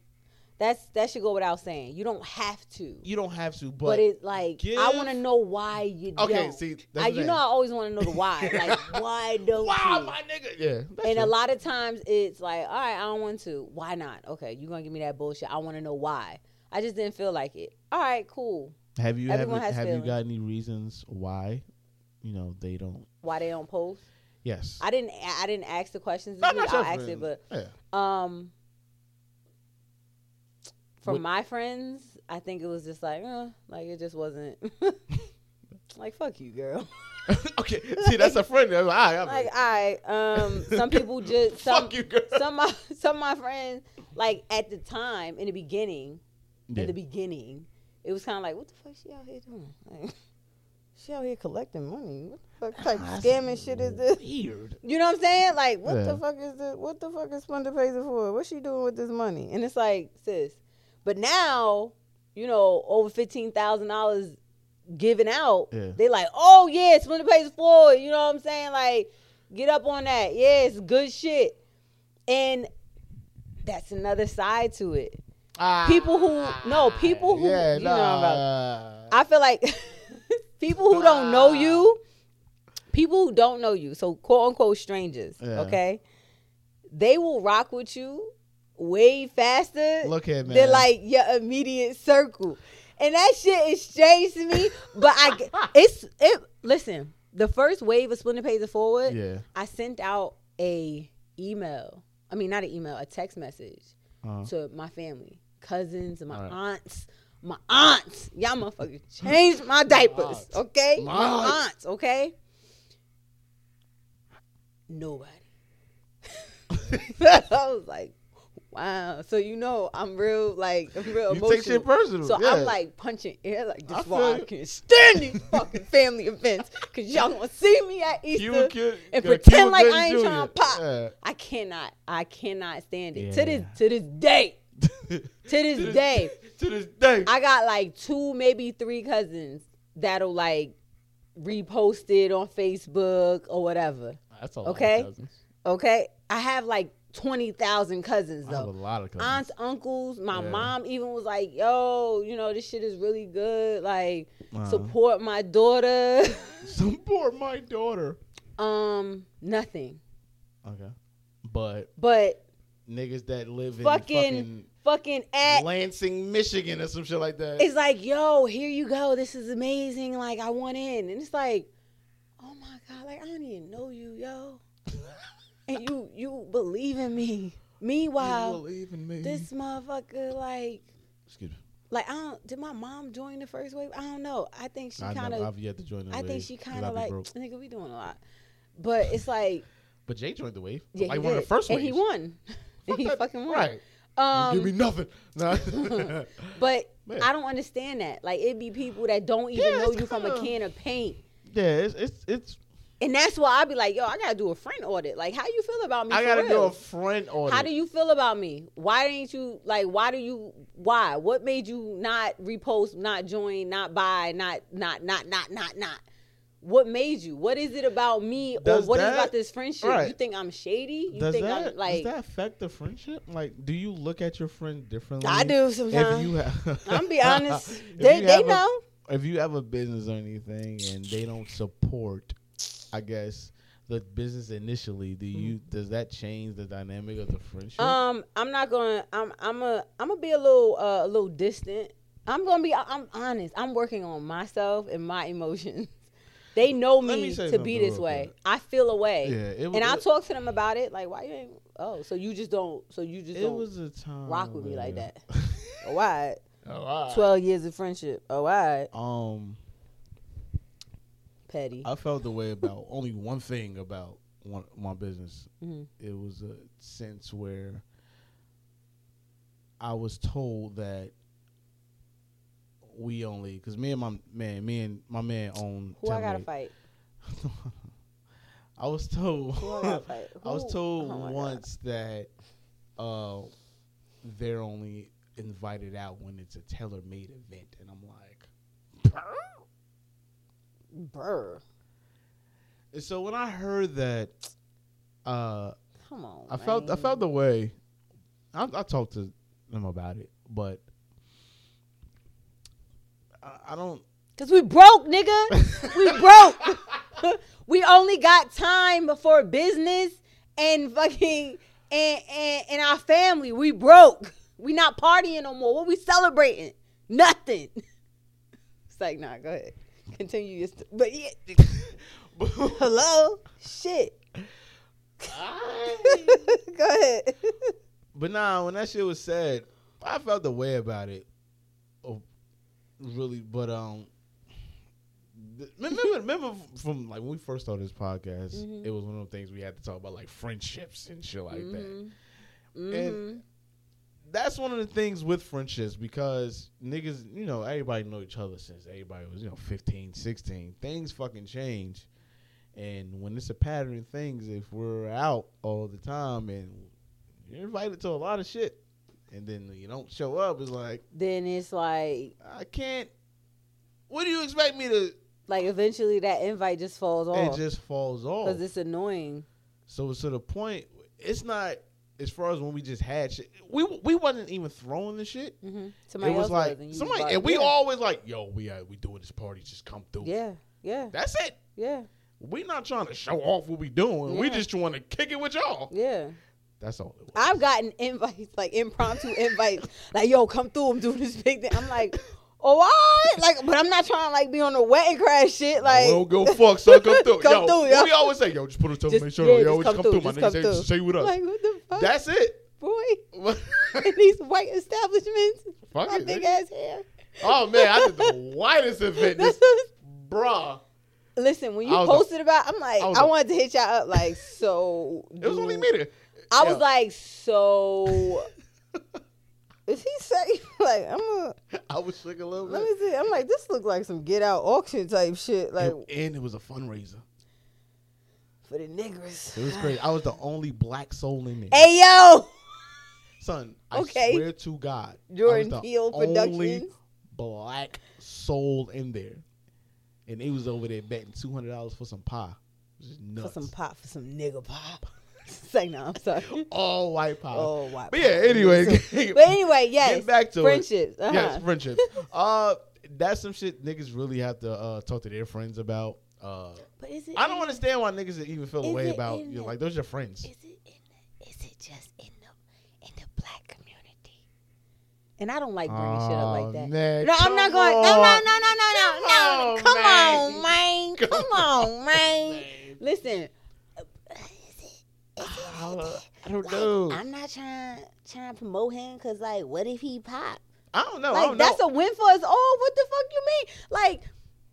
that's that should go without saying. You don't have to. you don't have to, but, But, it's like I want to know why you Okay, don't. see, that's I, you know I always want to know the why. like why don't wow, you? my nigga. Yeah. and a lot of times it's like, all right, I don't want to. Why not? Okay, you gonna give me that bullshit. I want to know why. I just didn't feel like it. All right, cool. Have you everyone have, have you got any reasons why you know they don't? Why they don't post? Yes. I didn't. I didn't ask the questions. This week. not I'll your ask it, but yeah. Um, for What- my friends, I think it was just like, uh, like it just wasn't. like fuck you, girl. okay. See, that's a friend. All right, Like I, um, some people just some Fuck you, girl. some of my some of my friends like at the time in the beginning, Yeah. in the beginning, it was kind of like, what the fuck she out here doing? Like, she out here collecting money. What the fuck type ah, of scamming shit is this? Weird. You know what I'm saying? Like, what Yeah. the fuck is this? What the fuck is Splendor Pacer for? What's she doing with this money? And it's like, sis. But now, you know, over fifteen thousand dollars given out. Yeah. They like, oh yeah, Splendor Pays It Forward. You know what I'm saying? Like, get up on that. Yeah, it's good shit. And that's another side to it. Ah. People who no, people who yeah, you know what I'm about. I feel like people who don't know you, people who don't know you, so quote unquote strangers, Yeah. okay, they will rock with you way faster Look here, man. than like your immediate circle. And that shit is strange to me, but I, it's it. Listen, the first wave of Splendor Pays It Forward, Yeah. I sent out a email. I mean, not an email, a text message Uh-huh. to my family, cousins, and my Alright. aunts. My aunts, y'all motherfuckers changed my diapers, aunts. okay? My My aunts. aunts, okay? Nobody. I was like, wow. So you know, I'm real, like, I'm real You emotional. take shit personal. So yeah. I'm like punching air, like this I why I can't stand these fucking family events, cause y'all gonna see me at Easter Cuba Kid- and Cuba pretend like Gooding I ain't Jr. trying to pop. Yeah. I cannot, I cannot stand it. Yeah. To this, to this day, to this day, to this day. I got like two, maybe three cousins that'll like repost it on Facebook or whatever. That's a lot Okay. of cousins. Okay, I have like twenty thousand cousins I have a lot of cousins. Aunts, uncles, my Yeah. mom even was like, "Yo, you know this shit is really good. Like, Uh-huh. support my daughter." Support my daughter. um, nothing. Okay. But But niggas that live in fucking, fucking, at Lansing, Michigan, or some shit like that. it's like, yo, here you go. This is amazing. Like, I want in. And it's like, oh my God, like, I don't even know you, yo. and you you believe in me. Meanwhile, believe in me. this motherfucker, like, Excuse me. like I don't did my mom join the first wave? I don't know. I think she kind of I've yet to join the I wave, think she kind of like broke. nigga, we doing a lot. But it's like But Jay joined the wave. yeah, like he one of the first and waves. he won. and he fucking won. Right. Um, Give me nothing. Nah. But Man. I don't understand that. Like it'd be people that don't even Yeah, know you from a can of paint. yeah, it's it's, it's And that's why I be like, yo, I gotta do a friend audit. Like, how you feel about me? I gotta do a friend audit. How do you feel about me? Why didn't you like? Why do you? Why? What made you not repost, not join, not buy, not not not not not not? What made you? What is it about me, Does or what is that- about this friendship? right. You think I'm shady? You does think that I'm like? does that affect the friendship? Like, do you look at your friend differently? I do If sometimes. you have, I'm be honest. They they have a- know. if you have a business or anything and they don't support, I guess the business initially, do you does that change the dynamic of the friendship? Um, I'm not gonna. I'm. I'm a. I'm gonna be a little. Uh, a little distant. I'm gonna be. I'm honest. I'm working on myself and my emotions. They know me me, to be this way. quick. I feel away, yeah, it was. and I talk to them about it. Like, why you ain't? Oh, so you just don't. So you just it don't was a time rock with me like that. Oh, why? oh, wow. Twelve years of friendship. Oh, why? Um, Petty. I felt the way about only one thing about one, my business. Mhm. It was a sense where I was told that we only because me and my man, me and my man own. Who I gotta fight? I was told. Who I gotta fight? I was told oh my God. once that uh, they're only invited out when it's a tailor-made event, and I'm like, Brr. and so when I heard that, uh, Come on. I felt I felt the way. I, I talked to them about it, but I, I don't. Cause we broke, nigga. we broke. we only got time for business and fucking and, and and our family. We broke. We not partying no more. What we celebrating? Nothing. It's like, nah, go ahead. Continue your st- but yeah. Hello? Shit. go ahead. But nah, when that shit was said, I felt the way about it. Really? But um, remember, remember from like when we first started this podcast, Mhm. it was one of the things we had to talk about, like friendships and shit like that. Mhm. And Mhm. that's one of the things with friendships because niggas, you know, everybody know each other since everybody was, you know, 15, 16. Things fucking change. And when it's a pattern of things, if we're out all the time and you're invited to a lot of shit and then you don't show up, it's like, Then it's like I can't. What do you expect me to? like eventually that invite just falls off. It just falls off. Because it's annoying. So it's to the point. It's not as far as when we just had shit. We we wasn't even throwing the shit. Mm-hmm. Somebody it was like somebody, and we yeah. always like, yo, we uh, we doing this party, just come through. Yeah, yeah, that's it. yeah, We not trying to show off what we doing. We just trying to kick it with y'all. yeah. That's all it was. I've gotten invites, like impromptu invites, like yo, come through. I'm doing this big thing. I'm like, oh, what? Like, but I'm not trying to like be on the wedding crash shit. Like, we don't go fuck, son. Come through. Come yo, through, what yo. we always say, yo, just put a Just- television yeah, on. Yo, just come come through, my nigga. Say, through. say with us. like what the fuck? That's it. boy Fuck in these white establishments, my it, big nigga. ass hair. Oh man, I did the whitest event. This, bruh. Listen, when you I posted about, I'm like, I I wanted to hit y'all up, like, so. It was only me there. I was like, so. Is he safe? Like, I'm a. I was shook a little bit. Let bit. me see. I'm like, this look like some get out auction type shit. Like and it was a fundraiser. for the niggers. It was crazy. I was the only black soul in there. Hey yo, Son, I Okay. swear to God, Jordan I was the Peele only Productions. black soul in there, and he was over there betting two hundred dollars for some pie. It was just for some pop, for some nigga pop. Say no. I'm sorry. All white power. Oh, white But yeah, anyway. But anyway, yes. Get back to it. friendships. Uh-huh. Yes, friendships. uh, that's some shit niggas really have to uh, talk to their friends about. Uh, But is it? I don't understand why niggas even feel a way about you like those your friends. Is it in the, Is it just in the in the black community? And I don't like bringing shit up like that. man, no, I'm not going. No, no, on. no, no, no, no, no. on, Come man. on, man. Come on, man. Listen. uh, Is it? Is it I don't like, know. I'm not trying trying to promote him because like, what if he pop? I don't know. I Like don't that's know. a win for us all. What the fuck you mean? Like,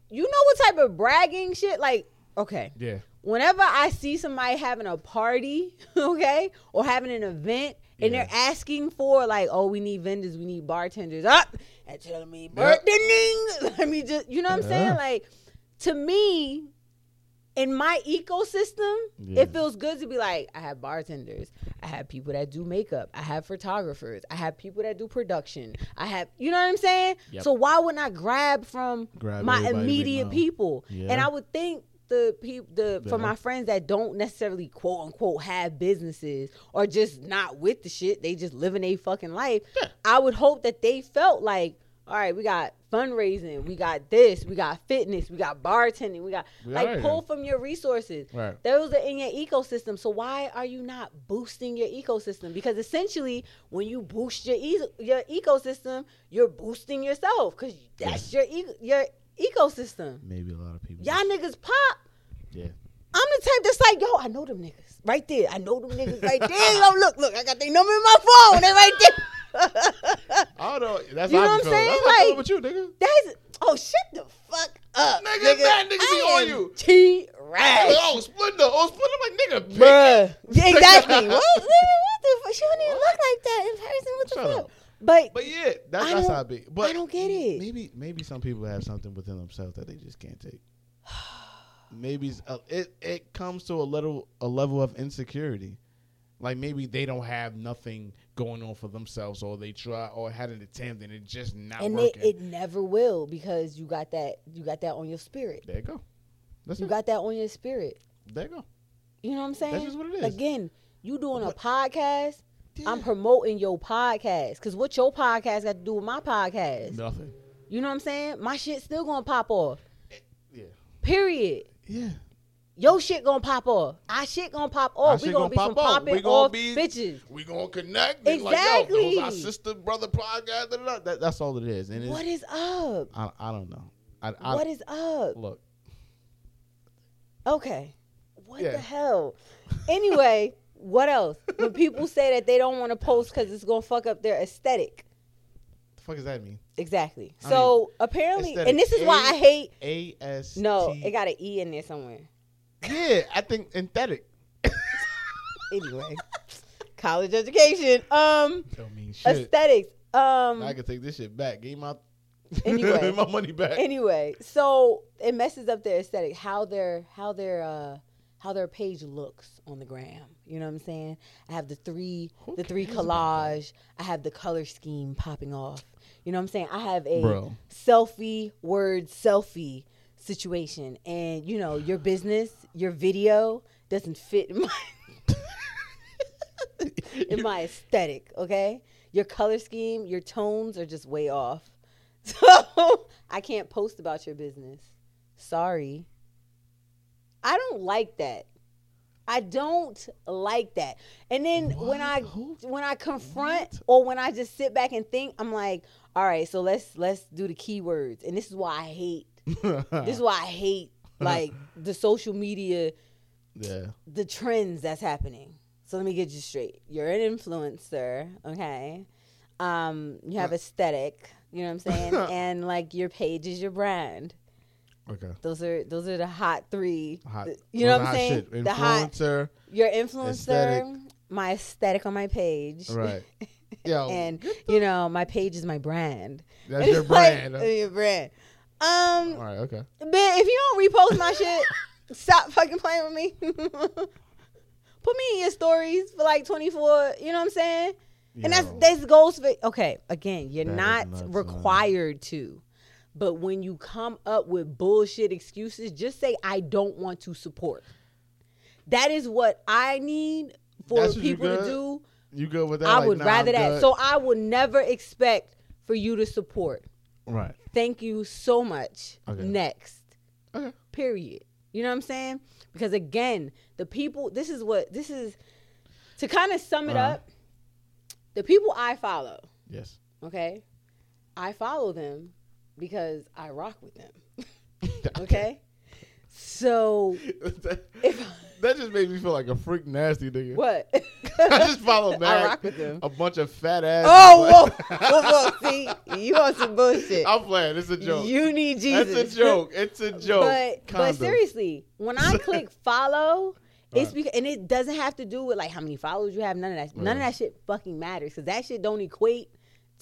you know what type of bragging shit? Like, okay, yeah. whenever I see somebody having a party, okay, or having an event, and Yeah. they're asking for like, oh, we need vendors, we need bartenders, up, and telling me Yep. bartending. Let me just, you know what I'm uh-huh. saying? Like, to me, in my ecosystem, Yeah. it feels good to be like, I have bartenders, I have people that do makeup, I have photographers, I have people that do production, I have, you know what I'm saying? Yep. So why wouldn't I grab from Grab my immediate people? And I would think the people, the for my friends that don't necessarily quote unquote have businesses or just not with the shit, they just living a fucking life. I would hope that they felt like, all right, we got fundraising, we got this, we got fitness, we got bartending, we got like pull yeah. from your resources. Right. Those are in your ecosystem. So why are you not boosting your ecosystem? Because essentially, when you boost your e- your ecosystem, you're boosting yourself because that's your e- your ecosystem. Maybe a lot of people. Y'all niggas pop. Yeah. I'm the type that's like, yo, I know them niggas right there. I know them niggas right there. Yo, look, look, I got their number in my phone. They right there. I don't know. That's You know what I'm saying? That's how I feel Like- with you, nigga. That's oh shut the fuck up, Nigga, nigga. that nigga be on you. T Rash. oh, Splendor. Oh, Splendor. I'm like, nigga. Bruh. Yeah, exactly. what, what the fuck? She don't even look like that in person. What the Shut fuck? up. But, But yeah, that's, that's how be. But I don't get it. Maybe maybe some people have something within themselves that they just can't take. maybe a, it it comes to a little a level of insecurity. Like maybe they don't have nothing going on for themselves, or they try or had an attempt and it just not and it, working. it never will because you got that you got that on your spirit. there you go. That's You it. got that on your spirit. there you go. You know what I'm saying? That's just what it is. Again, you doing a But- podcast. I'm promoting your podcast because what your podcast got to do with my podcast? Nothing. You know what I'm saying? My shit still gonna pop off. Yeah. Period. Yeah. Your shit gonna pop off. Our shit gonna pop off. We gonna, gonna be pop some off. popping We gonna off be- bitches. We gonna connect. and Like, yo, Exactly. our sister brother podcast. Da, da, da. That, that's all it is. And What is up? I, I don't know. I, I, What is up? look? Okay. What Yeah. the hell? Anyway, what else? When people say that they don't want to post because it's gonna fuck up their aesthetic. The fuck does that mean? Exactly. I So apparently, aesthetic. and this is why I hate. A S. No, it got an e in there somewhere. Yeah, I think synthetic. Anyway, college education. Um, Don't mean shit. aesthetics. Um, I can take this shit back. Give me my Anyway. my money back. anyway, so it messes up their aesthetic, how their how their uh how their page looks on the gram. You know what I'm saying? I have the three Who the three cares about that? collage. I have the color scheme popping off. You know what I'm saying? I have a Bro. selfie word selfie situation, and you know your business, your video doesn't fit in my in my aesthetic. Okay, your color scheme, your tones are just way off. So I can't post about your business. Sorry. I don't like that. I don't like that. And then when I when I confront What? or when I just sit back and think, I'm like, all right, so let's let's do the keywords. And this is why I hate this is why I hate like the social media yeah. the trends that's happening. So let me get you straight. You're an influencer, okay? Um, you have aesthetic, you know what I'm saying? and like your page is your brand. Okay. Those are those are the hot three. Hot, The- you know what I'm saying? Shit. The hot Influencer. your influencer, aesthetic. my aesthetic on my page. Right. Yo, and you know, my page is my brand. that's your it's like, brand. uh, your brand. Um, All right. Okay. but if you don't repost my shit, stop fucking playing with me. Put me in your stories for like 24, you know what I'm saying? And that's Yo. that's goes for okay. Again, you're That not nuts, man. required to. But when you come up with bullshit excuses, just say I don't want to support. That is what I need for people to do, You good with that? I Like, would nah, rather that. So I would never expect for you to support. Right. Thank you so much. Okay. Next. Okay. Period. You know what I'm saying? Because again, the people. This is what this is. To kind of sum it Uh-huh. up, the people I follow. Yes. Okay, I follow them because I rock with them. Okay. So that, if that just made me feel like a freak nasty nigga. what? I just follow I rock with them. a bunch of fat ass. Oh, whoa, whoa, whoa! See, you on some bullshit. I'm playing. It's a joke. You need Jesus. That's a joke. It's a joke. But but seriously, when I click follow, it's Right. because and it doesn't have to do with like how many followers you have. None of that. None of that shit fucking matters because that shit don't equate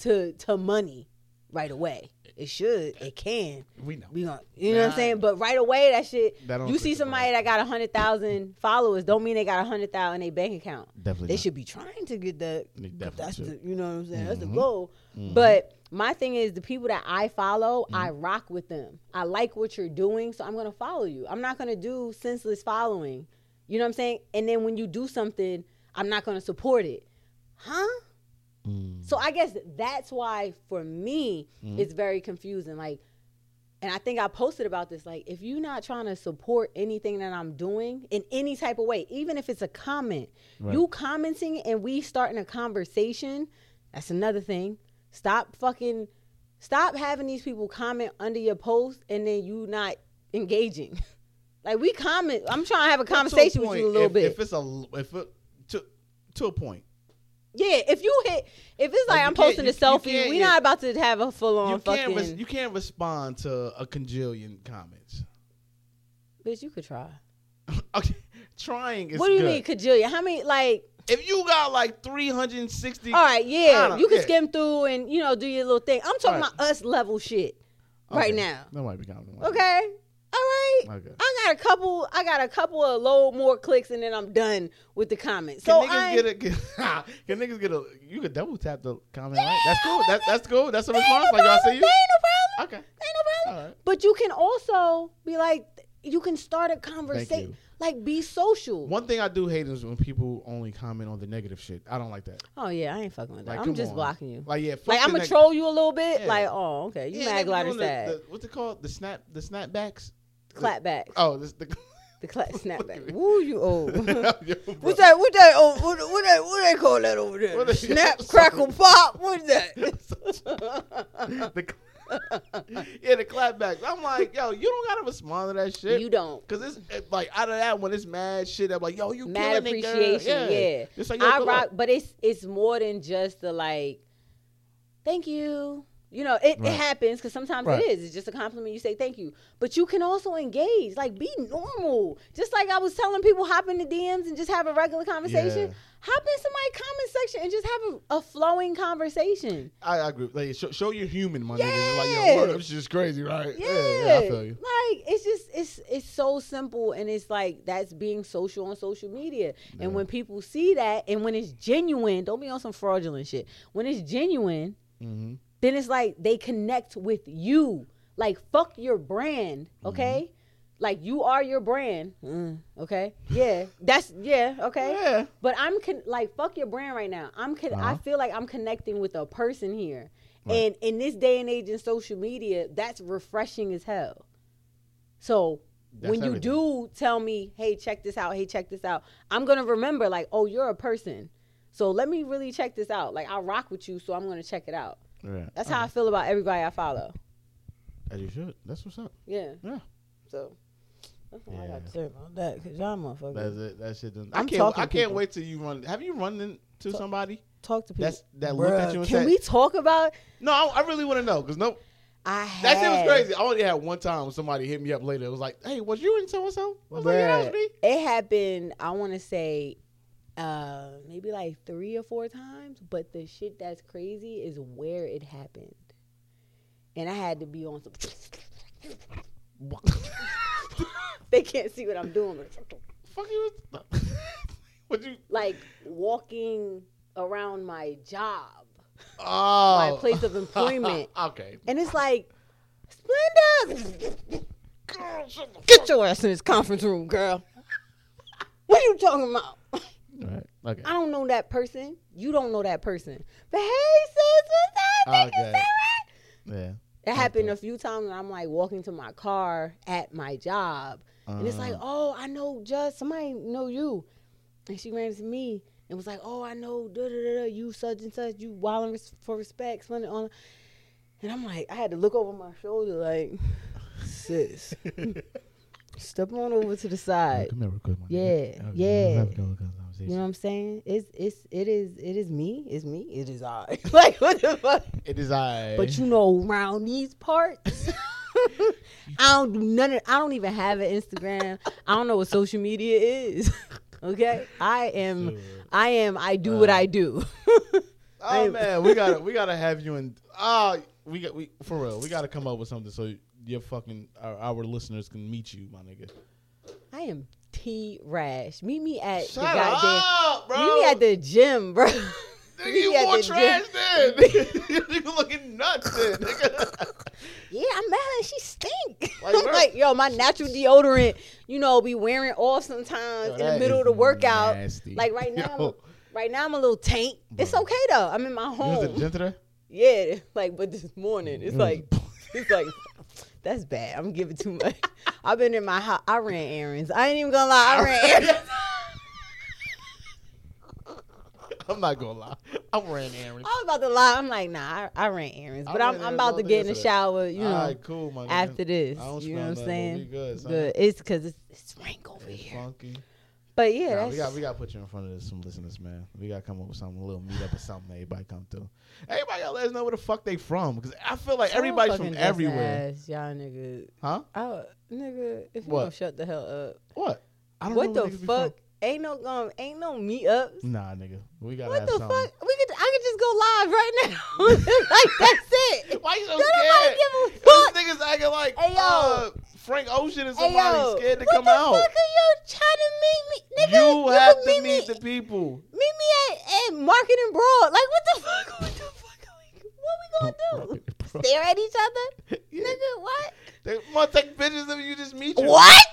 to to money right away. It should. It can. we know. We gonna, you know what I'm saying? But right away, that shit. That you see somebody that got a hundred thousand followers, don't mean they got a hundred thousand in their bank account. Definitely. They not. should be trying to get that. Definitely That's should. the, you know what I'm saying. That's the Mhm. goal. Mhm. But my thing is, the people that I follow, I Mm-hmm. rock with them. I like what you're doing, so I'm gonna follow you. I'm not gonna do senseless following. You know what I'm saying? And then when you do something, I'm not gonna support it. Huh? Mm. So I guess that's why for me Mm-hmm. it's very confusing. Like, and I think I posted about this. Like, if you're not trying to support anything that I'm doing in any type of way, even if it's a comment, Right. you commenting and we starting a conversation, that's another thing. Stop fucking, stop having these people comment under your post and then you not engaging. like we comment, I'm trying to have a conversation with you a little if, bit. If it's a if it, to to a point, Yeah, if you hit, if it's like, you I'm posting you- a selfie, can't- we yeah. not about to have a full on fucking. res- you can't respond to a conjillion comments. bitch, you could try. okay, trying is what do you good. mean, cajillion? How many like? If you got like 360, All right, yeah, you can yeah. skim through and you know do your little thing. I'm talking Right. about us level shit right Okay, now. that might be counting. Okay, all right. Okay. I got a couple. I got a couple of low more clicks, and then I'm done with the comments. Can So niggas I get a can, can niggas get a you could double tap the comment right? That's cool. That, that's cool. That's a response. No Like y'all see you. ain't no problem. Okay. Ain't no problem. All right. But you can also be like, you can start a conversation. Like, be social. One thing I do hate is when people only comment on the negative shit. I don't like that. Oh yeah, I ain't fucking with that. Like, I'm just on. blocking you. Like yeah, Like I'm gonna neg- troll you a little bit. Yeah. Like oh okay, you Yeah, mad glad doing or the- sad. the- What's it called? The snap the snapbacks. Clapback. Oh, this the. The clap snapback. Woo, you old. What's that? What that? Oh, what, what that? What they call that over there? What they- Snap, crackle, pop. What's that? the, yeah, the clapbacks. I'm like, yo, you don't gotta respond to that shit. you don't. Cause it's it, like out of that when it's mad shit. I'm like, yo, you Mad killing it, girl. appreciation. Yeah. It's like, yo, I rock, but it's it's more than just the like. Thank you. You know, it, Right. it happens because sometimes Right. it is. It's just a compliment. You say thank you, but you can also engage. Like, be normal. Just like I was telling people, hop in the DMs and just have a regular conversation. Yeah. Hop in somebody's comment section and just have a, a flowing conversation. I, I agree. Like, show, show your human, my nigga. Like, Yeah. yo, word, this is crazy, right? Yeah, yeah, I feel you. Like it's just it's it's so simple and it's like that's being social on social media. Yeah. And when people see that and when it's genuine, don't be on some fraudulent shit. When it's genuine, Mm-hmm. Then it's like they connect with you. Like fuck your brand, Mm-hmm. okay? Like you are your brand, Mm, okay? Yeah, that's yeah, okay. Yeah. But I'm con- like fuck your brand right now. I'm con- I Uh-huh. feel like I'm connecting with a person here. Right. And in this day and age in social media, that's refreshing as hell. So That's when you everything. do tell me, "Hey, check this out. Hey, check this out." I'm to remember like, "Oh, you're a person." So let me really check this out. Like I rock with you, so I'm to check it out. Yeah. That's uh-huh. how I feel about everybody I follow. As you should. That's what's up. Yeah. Yeah. So that's all I Yeah. got to say about that cuz y'all motherfuckers That's it. That shit. Done. I'm I can't. talking I can't people. wait till you run. Have you run into somebody? talk to people. That's that looked at you and Can said, we talk about "No, I, I really want to know." Because no, I that shit was crazy. I only had one time when somebody hit me up later. It was like, "Hey, was you in so and so?" I was like, "Yeah, that was me." It happened, I want to say, uh, maybe like three or four times. But the shit that's crazy is where it happened. And I had to be on some. they can't see what I'm doing. Fuck you. what you? like walking around my job. Oh, My place of employment. okay. And it's like, Splenda! Get your ass in this conference room, girl. What are you talking about? Right. Okay. I don't know that person. You don't know that person. But hey, sis, what's up? Thank you, Okay. Sarah. Yeah. It happened a few times when I'm like walking to my car at my job. And it's like, Uh, oh, I know just somebody know you. And she ran to me and was like, oh, I know da da da you such and such, you wilding res- for respect, something on and I'm like, I had to look over my shoulder like, sis, step on over to the side. come here quick, my Yeah. Okay, yeah. Let's have a good conversation. You know what I'm saying? It's it's it is it is me. It's me. It is I. like what the fuck? It is I. But you know, around these parts, I don't do none of. I don't even have an Instagram. I don't know what social media is. okay, I am. I am. I do what I do. Oh man, we gotta we gotta have you in. Ah, we got we for real. We gotta come up with something so your fucking our, our listeners can meet you, my nigga. I am T Rash. Meet me at Shut the goddamn. up, bro. Meet me at the gym, bro. Nigga, you more the trash gym. then. you looking nuts then, nigga. Yeah, I'm mad she stink. Like, I'm like, yo, my natural deodorant, you know, be wearing off sometimes Yo, in the middle of the workout. nasty. Like right now, Yo. right now I'm a little taint. It's okay though. I'm in my You was at the home. gym today? Yeah, like, but this morning it's Mm. like, it's like, that's bad. I'm giving too much. I've been in my house. I ran errands. I ain't even gonna lie. I ran errands. I'm not gonna lie. I ran errands. I was about to lie. I'm like, nah, I, I ran errands, I but ran I'm, I'm about to get in the shower. You know, right, cool, after this. I don't You know what I'm saying? good. Good. It's because it's, it's rank over It's here. funky. But yeah, Nah, we got we got to put you in front of some listeners, man. We got to come up with something, a little meetup or something. Everybody come through. Everybody got to let us know where the fuck they from, because I feel like everybody's from everywhere, Ass, y'all niggas. huh? I, nigga, if you What? don't shut the hell up. What? I don't What know the where niggas be fuck? Ain't no um, ain't no meetups. Nah, nigga, we gotta What the something. fuck? We could I could just go live right now. like that's it. Why you so Don't nobody scared? give a fuck. niggas acting like Hey, yo. uh, Frank Ocean is somebody yo, scared to come out. what the fuck are you trying to meet me? Nigga, you have to meet meet me, the people. meet me at, at Market and Broad. Like what the fuck? What the fuck are we? What we gonna do? Stare at each other? Yeah. Nigga, what? They want to take pictures of you just meet you. What?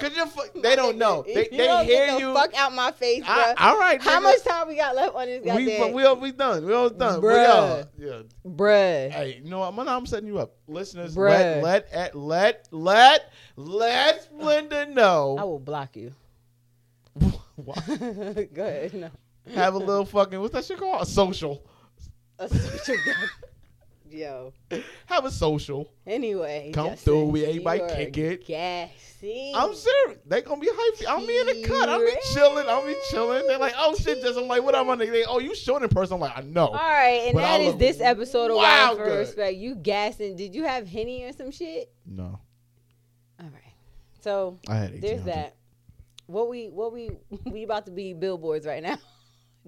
Cause you're fu- they don't know. They, you they don't hear get the you. Fuck out my face, bro. I, all right. How nigga. much time we got left on this We goddamn? we all we done. We all done. We all, yeah. Bruh. Hey, you know what? I'm setting you up, listeners. Bruh. Let let let let let Linda know. I will block you. Go ahead. No. Have a little fucking what's that shit called? A social. A social. Yo. Have a social. Anyway. Come Justin, through, we- everybody kick it. Gassy. I'm serious. They gonna be hyped. I'm in the cut. I'm be chilling. I'm be chilling. They're like, oh shit, just I'm like, what I'm on? They, oh, you showing in person? I'm like, I know. All right, and But I that is look this episode of Wild for good. Respect. You gassing? Did you have henny or some shit? No, All right. So I had there's that. What we what we we about to be billboards right now.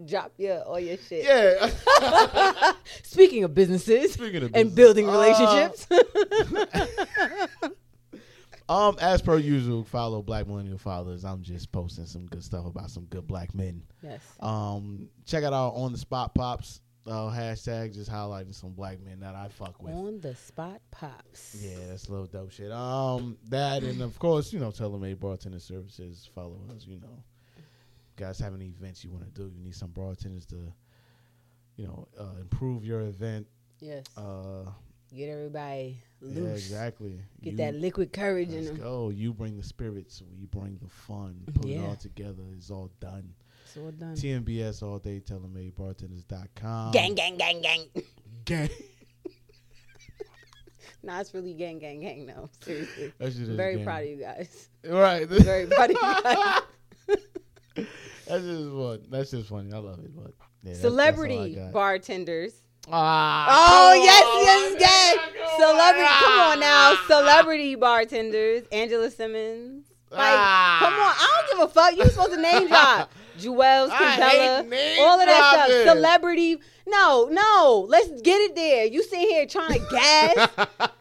Drop your all your shit. Yeah. Speaking of businesses Speaking of and business. building Uh, relationships. Um, as per usual, follow Black Millennial Fathers. I'm just posting some good stuff about some good black men. yes. Um, check out our on the spot pops uh, hashtag, just highlighting some black men that I fuck with. On the spot pops. Yeah, that's a little dope shit. Um, that and of course, you know, TaylorMade bartender services. Follow us. You know, guys have any events you want to do, you need some bartenders to, you know, uh, improve your event. Yes. Uh, Get everybody loose. yeah, exactly. Get You- that liquid courage in them. go. You bring the spirits. We bring the fun. Put it all together. It's all done. It's all done. TMBS all day. TaylorMadeBartenders.com. gang, gang, gang, gang. Gang. nah, it's really gang, gang, gang. No, seriously. That shit is Very gang. proud of you guys. Right. Very proud of you guys. That's just fun. That's just funny. I love it. But yeah, Celebrity that's got. bartenders. Ah, Oh yes, yes, yes. nigga, Celebrity, on. come on now. Celebrity bartenders. Angela Simmons. Like, Ah. come on. I don't give a fuck. You supposed to name drop. Jewels, Cabela, all of that stuff. Celebrity. No, no. Let's get it there. You sit here trying to gas.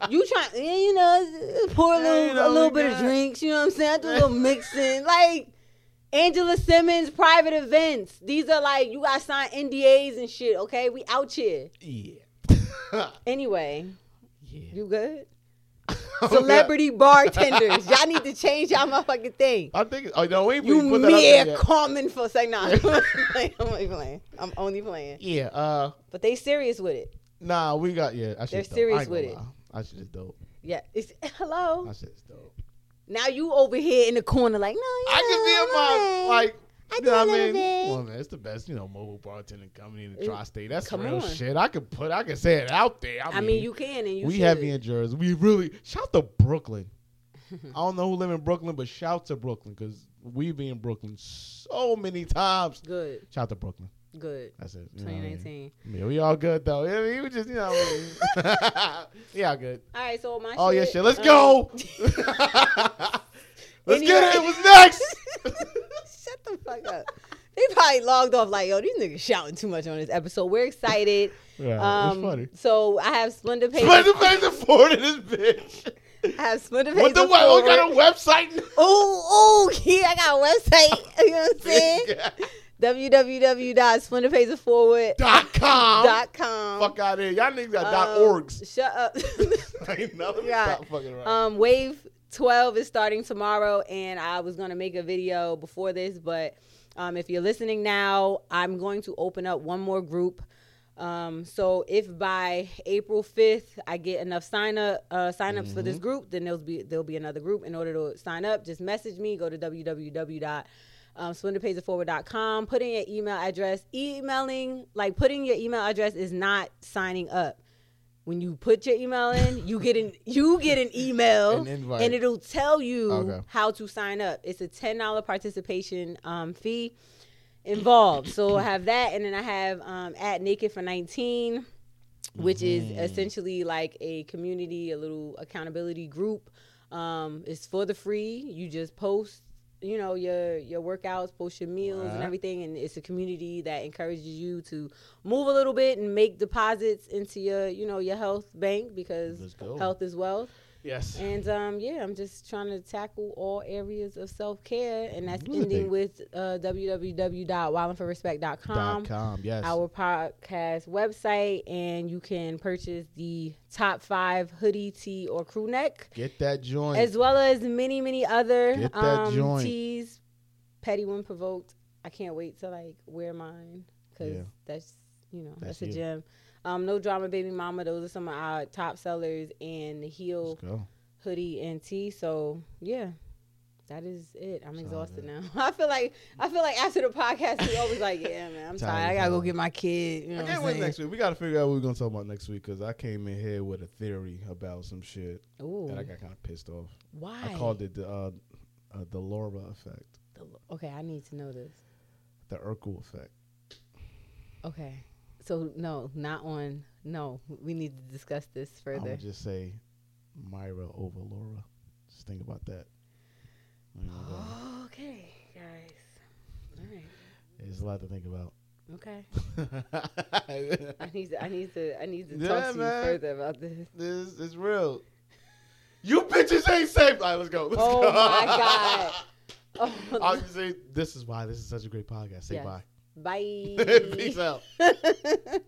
you trying, you know, pour a little, a little bit of drinks. You know what I'm saying? I do a little mixing. Like Angela Simmons private events. These are like you got to sign NDAs and shit. Okay, we out here. yeah. Anyway, yeah. you good? celebrity bartenders. Y'all need to change y'all motherfucking thing. I think. Oh no, we ain't You put that up there mere common for say nah. I'm only playing. I'm only playing. Yeah. Uh. But they serious with it. Nah, we got. Yeah. I They're serious I with it. I should just dope. Yeah. It's hello. I should just dope. Now you over here in the corner like no. You I can be in my know, like. I you do know a what I mean? bit. Come on, man. It's the best, you know, mobile bartending company in the tri-state. That's come real on. shit. I could put, I could say it out there. I, I mean, you can and you we should. heavy in Jersey. We really shout to Brooklyn. I don't know who live in Brooklyn, but shout to Brooklyn because we be in Brooklyn so many times. good, Shout to Brooklyn. Good. That's it. You know what I mean? 2019. Yeah, we all good though. Yeah, we just you know. I mean? yeah, good. All right, so my Oh yeah, shit, shit. Let's um, go. Let's get it. What's next? Shut the fuck up. They probably logged off like, yo, these niggas shouting too much on this episode. We're excited. Yeah, Um, it's funny. So I have Splendor Page. Splendor Page Afford in this bitch. I have Splenda Page. What the what? We got a website. Oh, oh, yeah, I got a website. You know what I'm saying? www.splendorpageforward.com. Dot com. Fuck out of here. Y'all niggas got Um, dot orgs. Shut up. Ain't nothing. Yeah. Stop fucking around. Um, Wave 12 is starting tomorrow, and I was gonna make a video before this, but um, if you're listening now, I'm going to open up one more group. Um, so if by April 5th I get enough sign up uh, signups for this group, then there'll be there'll be another group. In order to sign up, just message me. Go to www. Um, SplenderPagesItForward.com. Put in your email address. Emailing, like putting your email address, is not signing up when you put your email in, you get an you get an email An and it'll tell you Okay. how to sign up. It's a ten dollar participation um, fee involved. so I have that, and then I have um, at Naked for nineteen, which Mm-hmm. is essentially like a community, a little accountability group. Um, it's for the free. You just post. You know your your workouts, post your meals and everything, and it's a community that encourages you to move a little bit and make deposits into your you know your health bank because health is wealth. Yes. And um, yeah, I'm just trying to tackle all areas of self care, and that's ending with uh, www.wildandforrespect.com, com. Yes. our podcast website, and you can purchase the top five hoodie, tee, or crew neck, Get that joint. as well as many, many other Get that um, joint. tees. Petty when provoked. I can't wait to like wear mine because Yeah. that's you know That's that's, a gem. Um, no drama, baby mama. Those are some of our top sellers, and the heel hoodie and tee. So yeah, that is it. I'm exhausted now. I feel like I feel like after the podcast, we always like, yeah, man, I'm Tired tired. I gotta go get my kid. You know I can't wait next week. We got to figure out what we're gonna talk about next week because I came in here with a theory about some shit Ooh, and I got kind of pissed off. why? I called it the uh, uh, the Laura effect, The- okay, I need to know this. the Urkel effect. Okay, so no, not on. No, we need to discuss this further. gonna just say Myra over Laura. Just think about that. Okay, guys. All right. There's a lot to think about. Okay. I need to. I need to. I need to Yeah, talk to man. you further about this. this is real. You bitches ain't safe. All right, let's go. Let's Oh go. my God. Oh, I'll just say this is why this is such a great podcast. Say Yes. bye. Bye. Peace out.